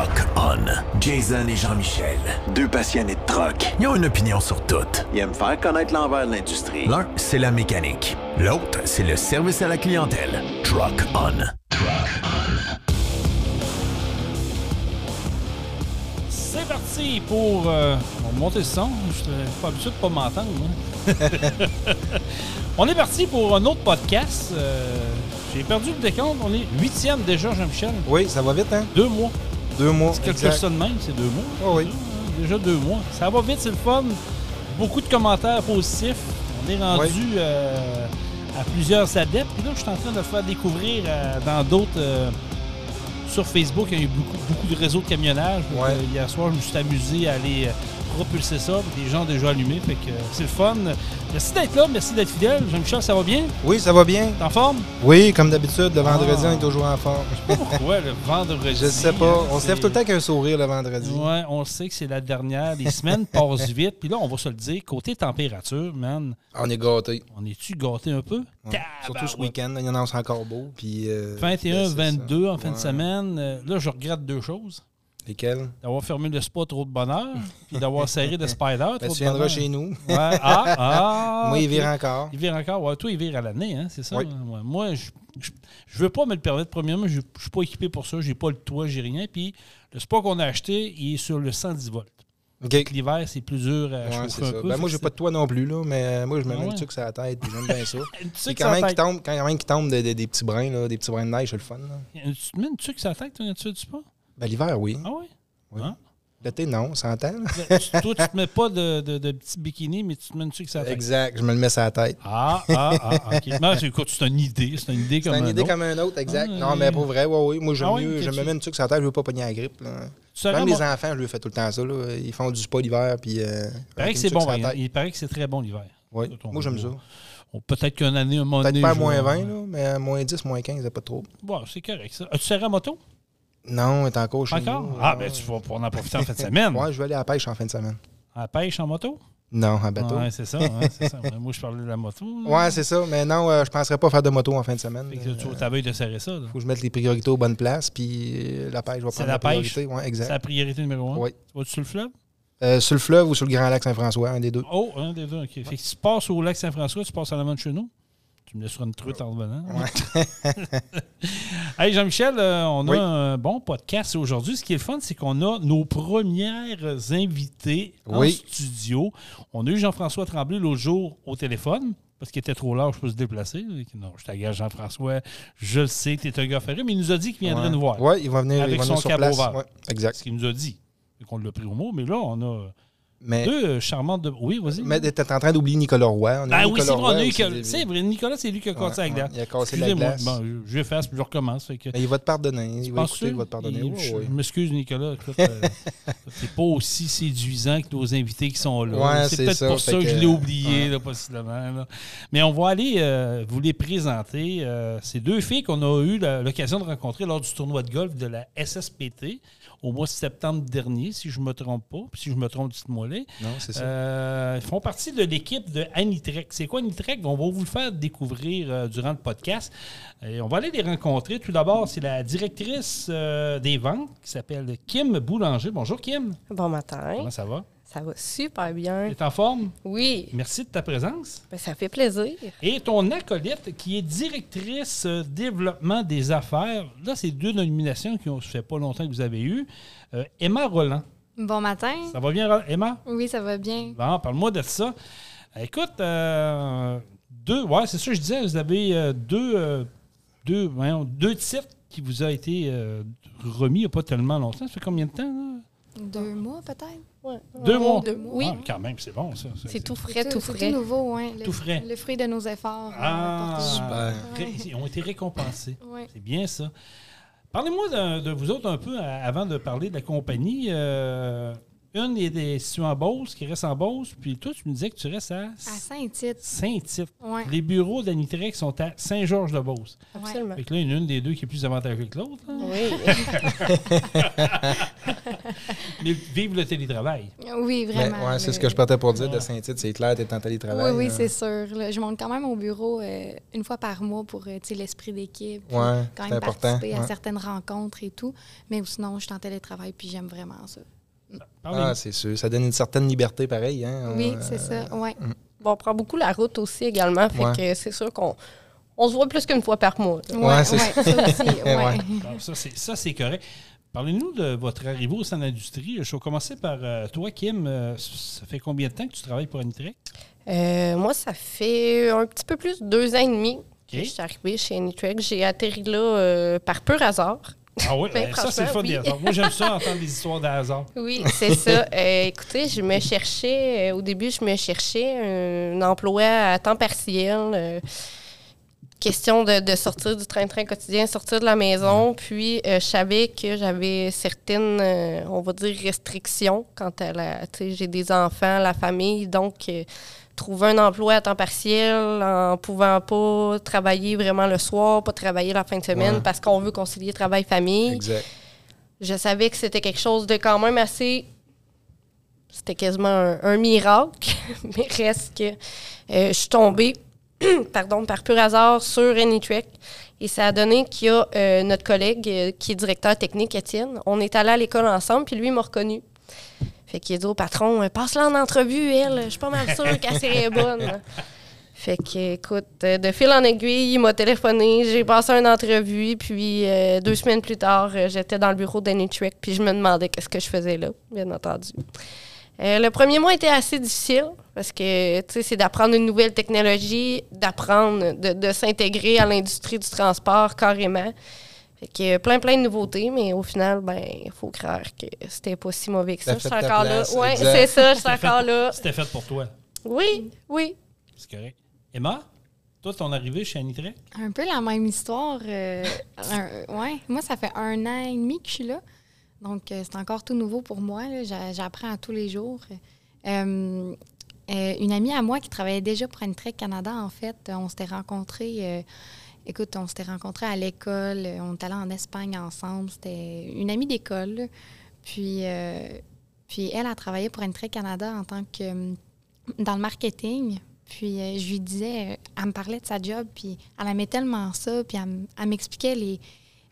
Rock On. Jason et Jean-Michel, deux passionnés de truck. Ils ont une opinion sur tout. Ils aiment faire connaître l'envers de l'industrie. L'un, c'est la mécanique. L'autre, c'est le service à la clientèle. Truck On. Truck On. C'est parti pour. euh, on va monter le son. Je suis pas habitué de pas m'entendre. on est parti pour un autre podcast. Euh, J'ai perdu le décompte. On est huitième déjà, Jean-Michel. Oui, ça va vite, hein? Deux mois. Deux mois. C'est quelque chose de même, c'est deux mois. Oh oui. Déjà deux mois. Ça va vite, c'est le fun. Beaucoup de commentaires positifs. On est rendu euh, à plusieurs adeptes. Puis là, je suis en train de le faire découvrir euh, dans d'autres. euh, sur Facebook, il y a eu beaucoup, beaucoup de réseaux de camionnage. Ouais. hier soir, je me suis amusé à aller propulser ça. Des gens ont déjà allumé. Fait que euh, c'est le fun. Merci d'être là. Merci d'être fidèle. Jean-Michel, ça va bien? Oui, ça va bien. T'es en forme? Oui, comme d'habitude, le vendredi, Ah. on est toujours en forme. Pourquoi le vendredi? Je sais pas. On se lève tout le temps avec un sourire le vendredi. Ouais, on sait que c'est la dernière. Les semaines passent vite. Puis là, on va se le dire, côté température, man, On est gâtés. on est-tu gâté un peu? Ouais. Surtout ce week-end, il y en a encore beau. Puis, euh, 21, c'est ça. 22 en fin de semaine. Euh, là, je regrette deux choses. Lesquels? D'avoir fermé le spa trop de bonheur, puis d'avoir serré le spider trop Ben, de tu viendras chez nous. Ouais. Ah, ah. Moi, il vire encore. Il vire encore. Ouais, toi, il vire à l'année, hein, c'est ça? Oui. Ouais. Moi, je, je veux pas me le permettre. Premièrement, je, je suis pas équipé pour ça. J'ai pas le toit, j'ai rien. Puis le spa qu'on a acheté, il est sur le 110 volts. OK. Donc, L'hiver, c'est plus dur à Ouais, chauffer un ça. peu. Ben, moi, j'ai pas de toit non plus, là, mais euh, moi, je me Ah mets ouais? le truc sur la tête, j'aime bien ça. Tu quand même qui tombe, quand même qui tombe de- de- des petits brins, là, des petits brins de neige, c'est le fun. là. Tu te mets une tuque sur la tête, tu fais du spa? Ben, l'hiver, oui. Ah oui? Oui. Hein? L'été, non, ça entend. là. Ben, tu- toi, tu te mets pas de, de, de petit bikini, mais tu te mets une tuque sur la tête. Exact, je me le mets sur la tête. Ah, ah, ah, OK. Non, c'est- c'est une idée. C'est une idée C'est comme une un idée autre. comme un autre, exact. Ah, non, mais pour vrai, oui, oui. Moi, j'aime Ah oui, mieux. ok, Je tu- me mets une tuque sur la tête, je veux pas pogner la grippe. Là. Tu Même moi- les enfants, je leur fais tout le temps ça. Là. Ils font du spa l'hiver, puis. Euh, Il paraît que une c'est bon. hein. Il paraît que c'est très bon l'hiver. Oui, on moi, j'aime ça. on- Peut-être qu'une année, un moment Peut-être pas à moins vais- 20, là, mais à moins 10, moins 15, c'est pas trop. Bon, c'est correct, ça. As-tu serré à moto? Non, on est encore chez Encore? nous. Ah, ben, tu vas pouvoir en profiter en fin de semaine. Ouais, je vais aller à la pêche en fin de semaine. À la pêche en moto? Non, en bateau. Ouais, c'est ça. c'est ça. Moi, je parlais de la moto. là. c'est ça. Mais non, euh, je penserais pas faire de moto en fin de semaine. Fait que tu Euh, tu avais de serrer ça. là. faut que je mette les priorités aux bonnes places, puis euh, la pêche va C'est prendre la la, pêche? priorité. Ouais, C'est exact. la priorité numéro un? Oui. Tu vas-tu sur le fleuve? Euh, sur le fleuve ou sur le Grand Lac Saint-François, un des deux. Oh, un des deux, OK. Fait que tu passes au lac Saint-François, tu passes à la main de chez nous. Tu me laisseras une truite en revenant. hey, Jean-Michel, euh, on a Oui. un bon podcast aujourd'hui. Ce qui est le fun, c'est qu'on a nos premières invités en Oui. studio. On a eu Jean-François Tremblay l'autre jour au téléphone. Parce qu'il était trop large pour se déplacer. Non, je t'agage Jean-François. Je le sais, tu es un gars ferré, mais il nous a dit qu'il viendrait Ouais. nous voir. Ouais, il va venir, Avec il va son venir sur cap place. Ouais, exact. Ce qu'il nous a dit. Fait qu'on l'a pris au mot. Mais là, on a Mais, deux euh, charmantes... De... Oui, vas-y. mais t'es en train d'oublier Nicolas Roy. On Ah oui, c'est vrai, on a eu que- C'est vrai, Nicolas, c'est lui qui a cassé la Ouais, glace. ouais, il a cassé la Excusez-moi. glace. Bon, je, efface, puis je recommence. Fait que, Mais il va te pardonner. Il va écouter, il va te pardonner. Il- Oui, je oui. je m'excuse, Nicolas. Euh, t'es pas aussi séduisant que nos invités qui sont là. Ouais, c'est c'est peut-être pour ça que, que- je l'ai oublié, là, possiblement. là. Mais on va aller euh, vous les présenter. Euh, c'est deux filles qu'on a eu la- l'occasion de rencontrer lors du tournoi de golf de la SSPT au mois de septembre dernier, si je ne me trompe pas. Puis si je me trompe, dites-moi les. Non, c'est ça. Euh, ils font partie de l'équipe de Anitrek. C'est quoi Anitrek? On va vous le faire découvrir euh, durant le podcast. Et on va aller les rencontrer. Tout d'abord, c'est la directrice euh, des ventes qui s'appelle Kim Boulanger. Bonjour Kim. Bon matin. Comment ça va? Ça va super bien. Tu es en forme? Oui, Merci de ta présence. ben, ça fait plaisir. Et ton acolyte qui est directrice euh, développement des affaires. Là, c'est deux nominations qui ont fait pas longtemps que vous avez eues. Euh, Emma Roland. Bon matin. Ça va bien, Emma? Oui, ça va bien. Bon, parle-moi de ça. Écoute, euh, deux, ouais, c'est ça que je disais, vous avez euh, deux, euh, deux, voyons, deux titres qui vous a été euh, remis il n'y a pas tellement longtemps. Ça fait combien de temps? là? Deux mois peut-être? Ouais. Deux mois. Deux mois? Oui. Ah, quand même, c'est bon, ça. C'est tout frais, tout C'est frais. nouveau, oui. Le, Tout frais. Le fruit de nos efforts. euh, Ah, pour- Super. Ils ont été récompensés. Ouais. C'est bien ça. Parlez-moi de, de vous autres un peu à- avant de parler de la compagnie. Euh, une est, située en Beauce, qui reste en Beauce, puis toi, tu me disais que tu restes à À Saint-Tite. Saint-Tite. Ouais. Les bureaux d'Anitrex sont à Saint-Georges-de-Beauce. Absolument. Fait que là, il y en a une des deux qui est plus avantageuse que l'autre. là. Oui. Mais vive le télétravail. Oui, vraiment. ouais, c'est le- ce que je partais pour dire Ouais. de Saint-Tite. C'est clair, t'es en Oui, télétravail. oui, là. c'est sûr. là. Je monte quand même au bureau euh, une fois par mois pour euh, tu l'esprit d'équipe. Ouais, quand c'est même important. participer à certaines rencontres et tout. Mais sinon, je suis en télétravail puis j'aime vraiment ça. Ah, c'est sûr. Ça donne une certaine liberté, pareil. Hein? Oui, On, c'est euh, ça. Ouais. Bon, on prend beaucoup la route aussi également. Fait Ouais. que c'est sûr qu'on on se voit plus qu'une fois par mois. Ouais, c'est ça aussi. ça, c'est, ça, c'est correct. Parlez-nous de votre arrivée au sein de l'industrie. Je vais commencer par euh, toi, Kim. Euh, ça fait combien de temps que tu travailles pour Anitrex? Euh, moi, ça fait un petit peu plus de deux ans et demi que OK. je suis arrivée chez Anytrex. J'ai atterri là euh, par pur hasard. Ah oui, Ben, ben, ça, c'est le fun des oui. hasards. Moi, j'aime ça, entendre des histoires de hasard. Oui, c'est ça. Euh, écoutez, je me cherchais, euh, au début, je me cherchais un emploi à temps partiel. euh, question de, de sortir du train-train quotidien, sortir de la maison. Puis, je savais que j'avais certaines, on va dire, restrictions quant à la. Tu sais, j'ai des enfants, la famille. Donc, trouver un emploi à temps partiel en pouvant pas travailler vraiment le soir, pas travailler la fin de semaine Ouais. parce qu'on veut concilier travail-famille. Je savais que c'était quelque chose de quand même assez. C'était quasiment un, un miracle, mais reste que euh, je suis tombée, pardon, par pur hasard sur Anytrek. Et ça a donné qu'il y a euh, notre collègue euh, qui est directeur technique, Étienne. On est allé à l'école ensemble, puis lui, m'a reconnu. Fait qu'il a dit au patron, euh, passe-la en entrevue, elle. Je suis pas mal sûre qu'elle serait bonne. Fait que, écoute, euh, de fil en aiguille, il m'a téléphoné, j'ai passé une entrevue, puis euh, deux semaines plus tard, j'étais dans le bureau d'Anytrek, puis je me demandais qu'est-ce que je faisais là, bien entendu. Euh, le premier mois était assez difficile, parce que, tu sais, c'est d'apprendre une nouvelle technologie, d'apprendre, de, de s'intégrer à l'industrie du transport carrément. Fait que euh, plein, plein de nouveautés, mais au final, ben, il faut croire que c'était pas si mauvais que ça. Je suis encore là. Oui, c'est ça, je suis encore là. C'était fait pour toi. Oui, oui. C'est correct. Emma, toi, ton arrivée chez Anitrex? Un peu la même histoire. euh, un- ouais. Moi, ça fait un an et demi que je suis là. Donc, euh, c'est encore tout nouveau pour moi. J'apprends à tous les jours. Euh, euh, une amie à moi qui travaillait déjà pour Trek Canada, en fait, on s'était rencontrés. Écoute, on s'était rencontrés à l'école. euh, On est allés en Espagne ensemble. C'était une amie d'école. euh, puis elle a travaillé pour Trek Canada en tant que euh, dans le marketing. Puis euh, je lui disais, elle me parlait de sa job, puis elle aimait tellement ça, puis elle, m'expliquait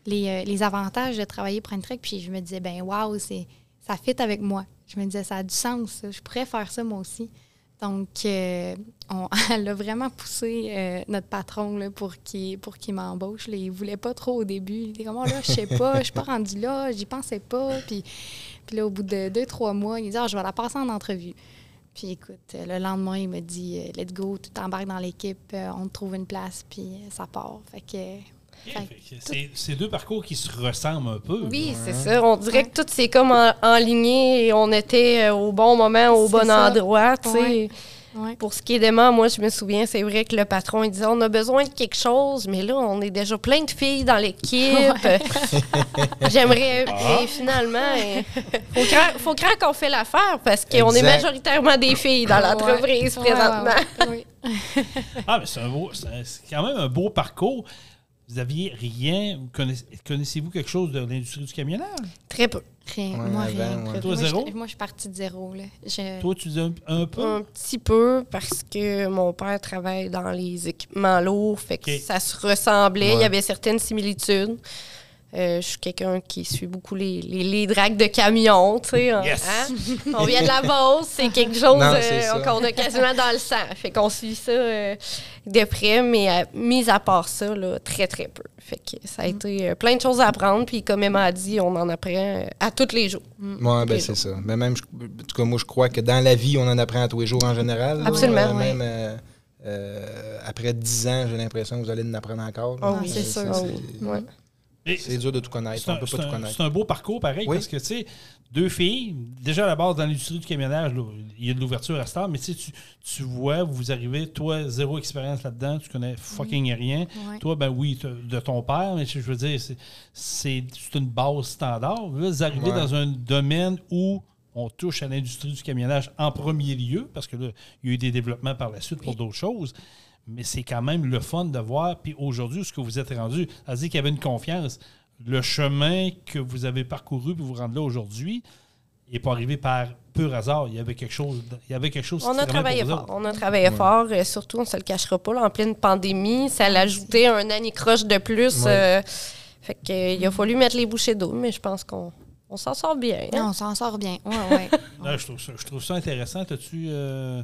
les, avantages de travailler pour Trek, puis je me disais, ben waouh, ça fit avec moi. Je me disais, ça a du sens, je pourrais faire ça moi aussi. Donc, euh, on, elle a vraiment poussé euh, notre patron là, pour qu'il pour qu'il m'embauche. là. Il voulait pas trop au début. Il était comme, Oh là, je sais pas, je suis pas rendu là, j'y pensais pas. Puis, puis là, au bout de deux, trois mois, il dit, Ah, je vais la passer en entrevue. Puis écoute, le lendemain, il m'a dit euh, Let's go, tu t'embarques dans l'équipe, on te trouve une place, puis ça part. Fait que. C'est c'est deux parcours qui se ressemblent un peu. Oui, c'est ça. On dirait que tout s'est comme en, enligné et on était euh, au bon moment, au C'est bon ça. endroit. tu sais. Ouais. Ouais. Pour ce qui est d'Emma, moi, je me souviens, c'est vrai que le patron, il disait on a besoin de quelque chose, mais là, on est déjà plein de filles dans l'équipe. J'aimerais. Ah. Et finalement, euh, faut croire, qu'on fait l'affaire parce qu'on est majoritairement des filles dans l'entreprise Ouais, présentement. ouais, ouais. Oui. Ah, mais c'est un beau- c'est un- c'est quand même un beau parcours. Vous aviez rien. vous connaissez- Connaissez-vous quelque chose de l'industrie du camionnage? Très peu. Rien, Ouais, moi, rien. ouais. Moi, Toi, je- zéro? Moi, je suis partie de zéro. Là. Je- Toi, tu dis un, un peu? Un petit peu parce que mon père travaille dans les équipements lourds, fait que ça se ressemblait. Il y avait certaines similitudes. Euh, je suis quelqu'un qui suit beaucoup les, les, de camions, tu sais. hein, Yes! hein? On vient de la Beauce, c'est quelque chose euh, qu'on a quasiment dans le sang. Fait qu'on suit ça euh, de près, mais euh, mis à part ça, là, très, très peu. Fait que ça a Mm. été euh, plein de choses à apprendre, puis comme Emma a dit, on en apprend à tous les jours. Ouais, ben les c'est ça. Mais même, je- en tout cas, moi, je crois que dans la vie, on en apprend tous les jours en général. là. Absolument, oui. Même euh, euh, après 10 ans, j'ai l'impression que vous allez en apprendre encore. Ah oui, c'est sûr. C'est dur de tout connaître. C'est On un, peut c'est pas tout un- connaître. c'est un beau parcours, pareil, Oui. parce que, tu sais, deux filles, déjà à la base, dans l'industrie du camionnage, là, il y a de l'ouverture à ce temps, mais tu sais, tu- vois, vous arrivez, toi, zéro expérience là-dedans, tu connais fucking rien. Toi, ben oui, de ton père, mais je veux dire, c'est- une base standard. Vous arrivez Ouais. dans un domaine où on touche à l'industrie du camionnage en premier lieu, parce que là, il y a eu des développements par la suite pour d'autres choses. Mais c'est quand même le fun de voir. Puis aujourd'hui, ce que vous êtes rendu, ça veut dire qu'il y avait une confiance. Le chemin que vous avez parcouru pour vous rendre là aujourd'hui n'est pas arrivé par pur hasard. Il y avait quelque chose. Il y avait quelque chose On qui a travaillé fort. On a travaillé fort. euh, surtout, on ne se le cachera pas, là, en pleine pandémie. Ça l'a ajouté un anicroche de plus. Ouais. euh, fait que, euh, il a fallu mettre les bouchées d'eau, mais je pense qu'on on s'en sort bien. hein. Non, on s'en sort bien. Ouais, ouais. Non, je, trouve ça, je trouve ça intéressant. As-tu euh,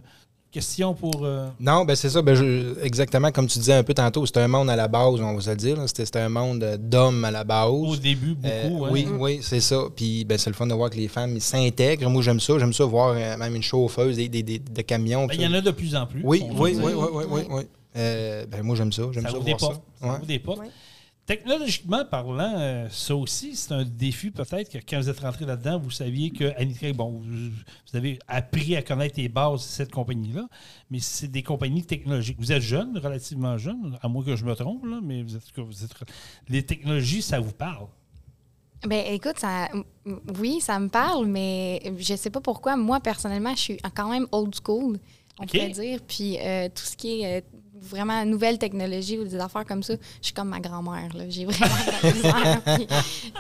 question pour. euh, Non, ben c'est ça. Ben je- exactement comme tu disais un peu tantôt, c'était un monde à la base, on va se le dire. C'était un monde euh, d'hommes à la base. au début, beaucoup. Euh, hein? Oui, oui, c'est ça. Puis ben, c'est le fun de voir que les femmes s'intègrent. Moi, j'aime ça. J'aime ça voir euh, même une chauffeuse des, des- des- de camions. Ben, Il y en a de plus en plus. Oui, oui, oui, oui, oui, oui, oui. Euh, ben, moi, j'aime ça. J'aime Ça ça, ouvre des voir ça. portes. Ça Ouais. ouvre des portes. Ouais. Technologiquement parlant, euh, ça aussi, c'est un défi peut-être que quand vous êtes rentré là-dedans, vous saviez que bon, vous, vous avez appris à connaître les bases de cette compagnie-là, mais c'est des compagnies technologiques. Vous êtes jeune, relativement jeune, à moins que je me trompe, là, mais vous êtes, vous êtes- les technologies, ça vous parle? Ben écoute, ça, oui, ça me parle, mais je sais pas pourquoi. Moi, personnellement, je suis quand même old school, on pourrait dire. Puis euh, tout ce qui est euh, vraiment nouvelle technologie ou des affaires comme ça, je suis comme ma grand-mère. J'ai vraiment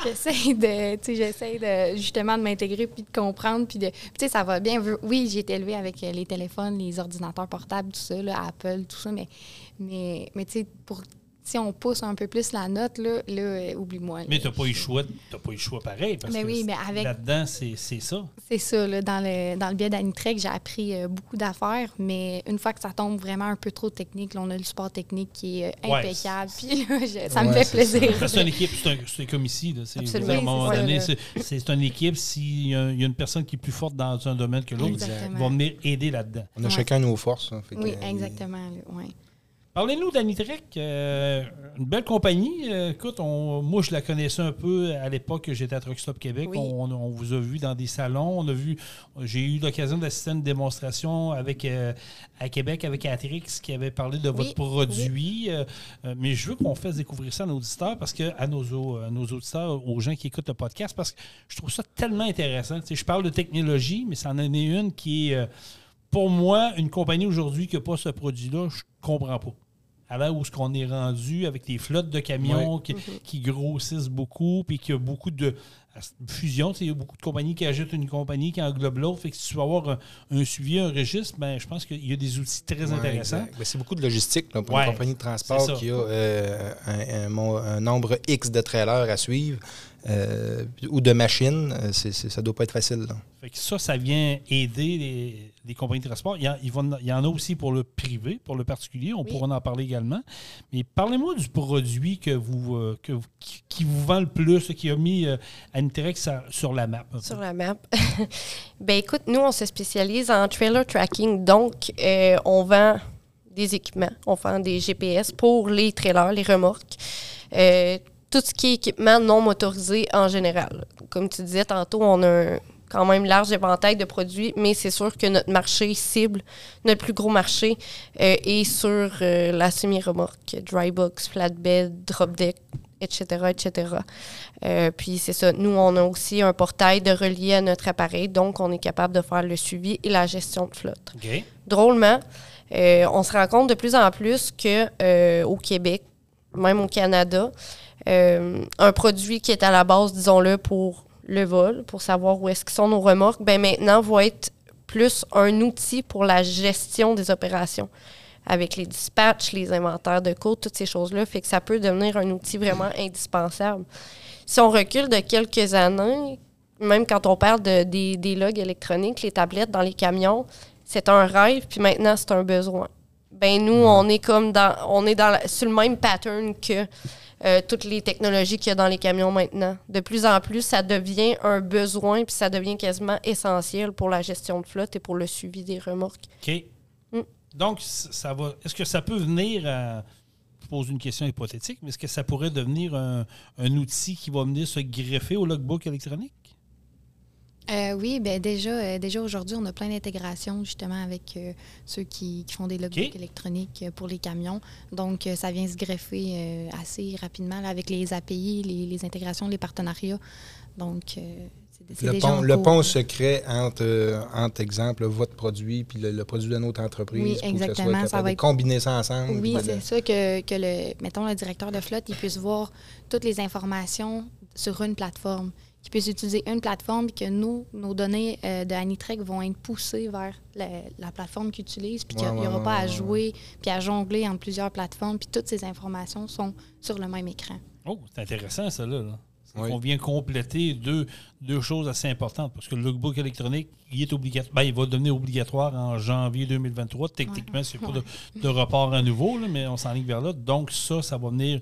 J'essaie de, j'essaie de justement de m'intégrer puis de comprendre. Puis de, tu ça va bien. Oui, j'ai été élevée avec euh, les téléphones, les ordinateurs portables, tout ça, là, Apple, tout ça, mais, mais, mais tu sais, pour si on pousse un peu plus la note, là, là euh, oublie-moi. Mais tu n'as pas eu le choix, t'as pas eu le choix pareil. Parce Mais que oui, mais avec- là-dedans, c'est c'est ça. C'est ça, là, dans, le, dans le biais d'Anitrek, j'ai appris euh, beaucoup d'affaires, mais une fois que ça tombe vraiment un peu trop technique, là, on a le support technique qui est euh, Ouais. impeccable, puis là, je- ça me fait c'est plaisir. C'est une équipe, c'est comme ici. c'est- Absolument. à un moment donné, c'est c'est une équipe. S'il y, y a une personne qui est plus forte dans un domaine que l'autre, va venir aider là-dedans. On a Ouais. chacun nos forces. hein, Oui, exactement. ouais. Parlez-nous d'Anitrek, euh, une belle compagnie. Euh, écoute, on- moi, je la connaissais un peu à l'époque que j'étais à Truck Stop Québec. Oui. On, on vous a vu dans des salons. On a vu, j'ai eu l'occasion d'assister à une démonstration avec, euh, à Québec avec Atrix qui avait parlé de votre produit. Mais je veux qu'on fasse découvrir ça à nos auditeurs, parce que, à nos, au- à nos auditeurs, aux gens qui écoutent le podcast, parce que je trouve ça tellement intéressant. Tu sais, je parle de technologie, mais c'en est une qui est, pour moi, une compagnie aujourd'hui qui n'a pas ce produit-là, je comprends pas. À l'heure où ce qu'on est rendu avec les flottes de camions qui, qui grossissent beaucoup, puis qu'il y a beaucoup de fusion, il y a beaucoup de compagnies qui ajoutent une compagnie qui englobe l'autre. Fait que si tu veux avoir un, un suivi, un registre, ben, je pense qu'il y a des outils très ouais, intéressants. c'est beaucoup de logistique là, pour Ouais, une compagnie de transport qui a euh, un, un nombre X de trailers à suivre euh, ou de machines. euh, c'est, c'est- ça doit pas être facile. là. Fait que ça, ça vient aider les, les compagnies de transport. Il y, en, il va- il y en a aussi pour le privé, pour le particulier. On Oui. pourra en parler également. Mais parlez-moi du produit que vous, euh, que qui, qui vous vend le plus, qui a mis euh, Aniterex sur- la map. Sur la map. ben écoute, nous, on se spécialise en trailer tracking. Donc, euh, on vend des équipements. On vend des GPS pour les trailers, les remorques. Tout ce qui est équipement non motorisé en général. Comme tu disais tantôt, on a un quand même large éventail de produits, mais c'est sûr que notre marché cible, notre plus gros marché, euh, est sur euh, la semi-remorque, dry box, flatbed, drop deck, etc., etc. Euh, puis c'est ça. Nous, on a aussi un portail de relier à notre appareil, donc on est capable de faire le suivi et la gestion de flotte. Drôlement, on se rend compte de plus en plus que au Québec, même au Canada, un produit qui est à la base, disons-le, pour le vol, pour savoir où est-ce qu'ils sont nos remorques, ben maintenant va être plus un outil pour la gestion des opérations avec les dispatchs, les inventaires de codes, toutes ces choses-là, fait que ça peut devenir un outil vraiment indispensable. Si on recule de quelques années, même quand on parle de, des, des logs électroniques, les tablettes dans les camions, c'est un rêve, puis maintenant c'est un besoin. Ben nous, on est comme dans, on est dans la- sur le même pattern que euh, toutes les technologies qu'il y a dans les camions maintenant. De plus en plus, ça devient un besoin, puis ça devient quasiment essentiel pour la gestion de flotte et pour le suivi des remorques. OK. Mm. Donc, ça va. Est-ce que ça peut venir à. Je pose une question hypothétique, mais est-ce que ça pourrait devenir un, un outil qui va venir se greffer au logbook électronique? Euh, oui, ben déjà, euh, déjà aujourd'hui, on a plein d'intégrations justement avec euh, ceux qui, qui font des logbooks OK. électroniques pour les camions. Donc, euh, ça vient se greffer euh, assez rapidement là, avec les API, les, les intégrations, les partenariats. Donc, euh, c'est- Le pont, le pont se crée entre, euh, entre exemple, votre produit puis le, le produit de notre entreprise. Oui, pour que exactement, soit ça va être- combiner ça ensemble. Oui, c'est ça que, que le, mettons, le directeur de flotte, il puisse voir toutes les informations sur une plateforme, qu'il puisse utiliser une plateforme, puis que nous, nos données euh, de Anitrek vont être poussées vers la, la plateforme qu'il utilise, puis qu'il n'y ouais, aura ouais, pas à jouer, puis à jongler entre plusieurs plateformes, puis toutes ces informations sont sur le même écran. Oh, c'est intéressant, ça, là. là. Oui. qu'on vient compléter deux, deux choses assez importantes. Parce que le lookbook électronique, il est obligatoire. Ben, il va devenir obligatoire en janvier 2023. Techniquement, c'est pas de, de report à nouveau, là, mais on s'enligne vers là. Donc, ça, ça va venir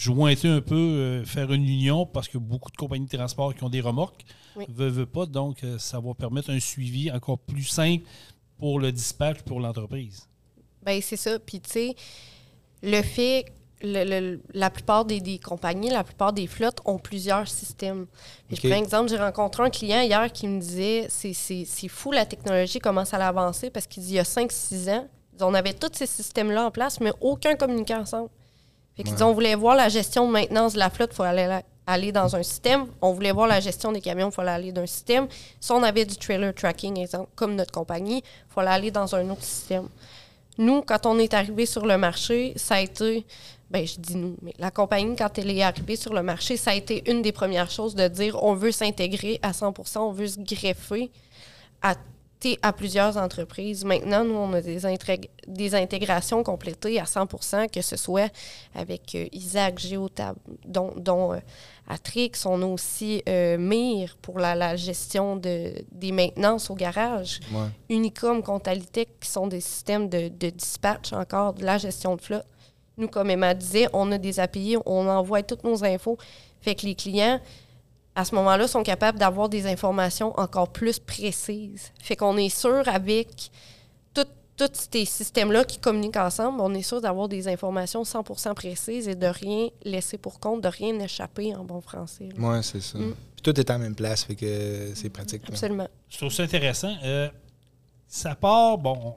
jointer un peu, euh, faire une union, parce que beaucoup de compagnies de transport qui ont des remorques Oui. ne veulent pas. Donc, euh, ça va permettre un suivi encore plus simple pour le dispatch, pour l'entreprise. Ben c'est ça. Puis, tu sais, le fait, le- le- la plupart des, des compagnies, la plupart des flottes ont plusieurs systèmes. Puis OK. Je prends un exemple, j'ai rencontré un client hier qui me disait c'est- fou la technologie, comment ça a avancé, parce qu'il dit il y a 5-6 ans, on avait tous ces systèmes-là en place, mais aucun communiquait ensemble. Fait Ouais. on voulait voir la gestion de maintenance de la flotte, il fallait aller, aller dans un système. On voulait voir la gestion des camions, il fallait aller dans un système. Si on avait du trailer tracking, exemple, comme notre compagnie, il fallait aller dans un autre système. Nous, quand on est arrivé sur le marché, ça a été, ben je dis nous, mais la compagnie, quand elle est arrivée sur le marché, ça a été une des premières choses de dire on veut s'intégrer à 100% on veut se greffer à, à plusieurs entreprises. Maintenant, nous, on a des, des intégrations complétées à 100% que ce soit avec euh, Isaac, Géotab, dont, dont euh, Atrix, on a aussi euh, Mir pour la, la gestion de, des maintenances au garage. Ouais. Unicom, Contalitech, qui sont des systèmes de, de dispatch encore, de la gestion de flotte. Nous, comme Emma disait, on a des API, on envoie toutes nos infos. Fait que les clients, à ce moment-là, sont capables d'avoir des informations encore plus précises. Fait qu'on est sûr avec tout- tous ces systèmes-là qui communiquent ensemble, on est sûr d'avoir des informations 100% précises et de rien laisser pour compte, de rien échapper en bon français. là. Ouais, c'est ça. Mm. Puis tout est en même place, fait que c'est pratique. là. Absolument. Je trouve ça intéressant. Euh, ça part, bon,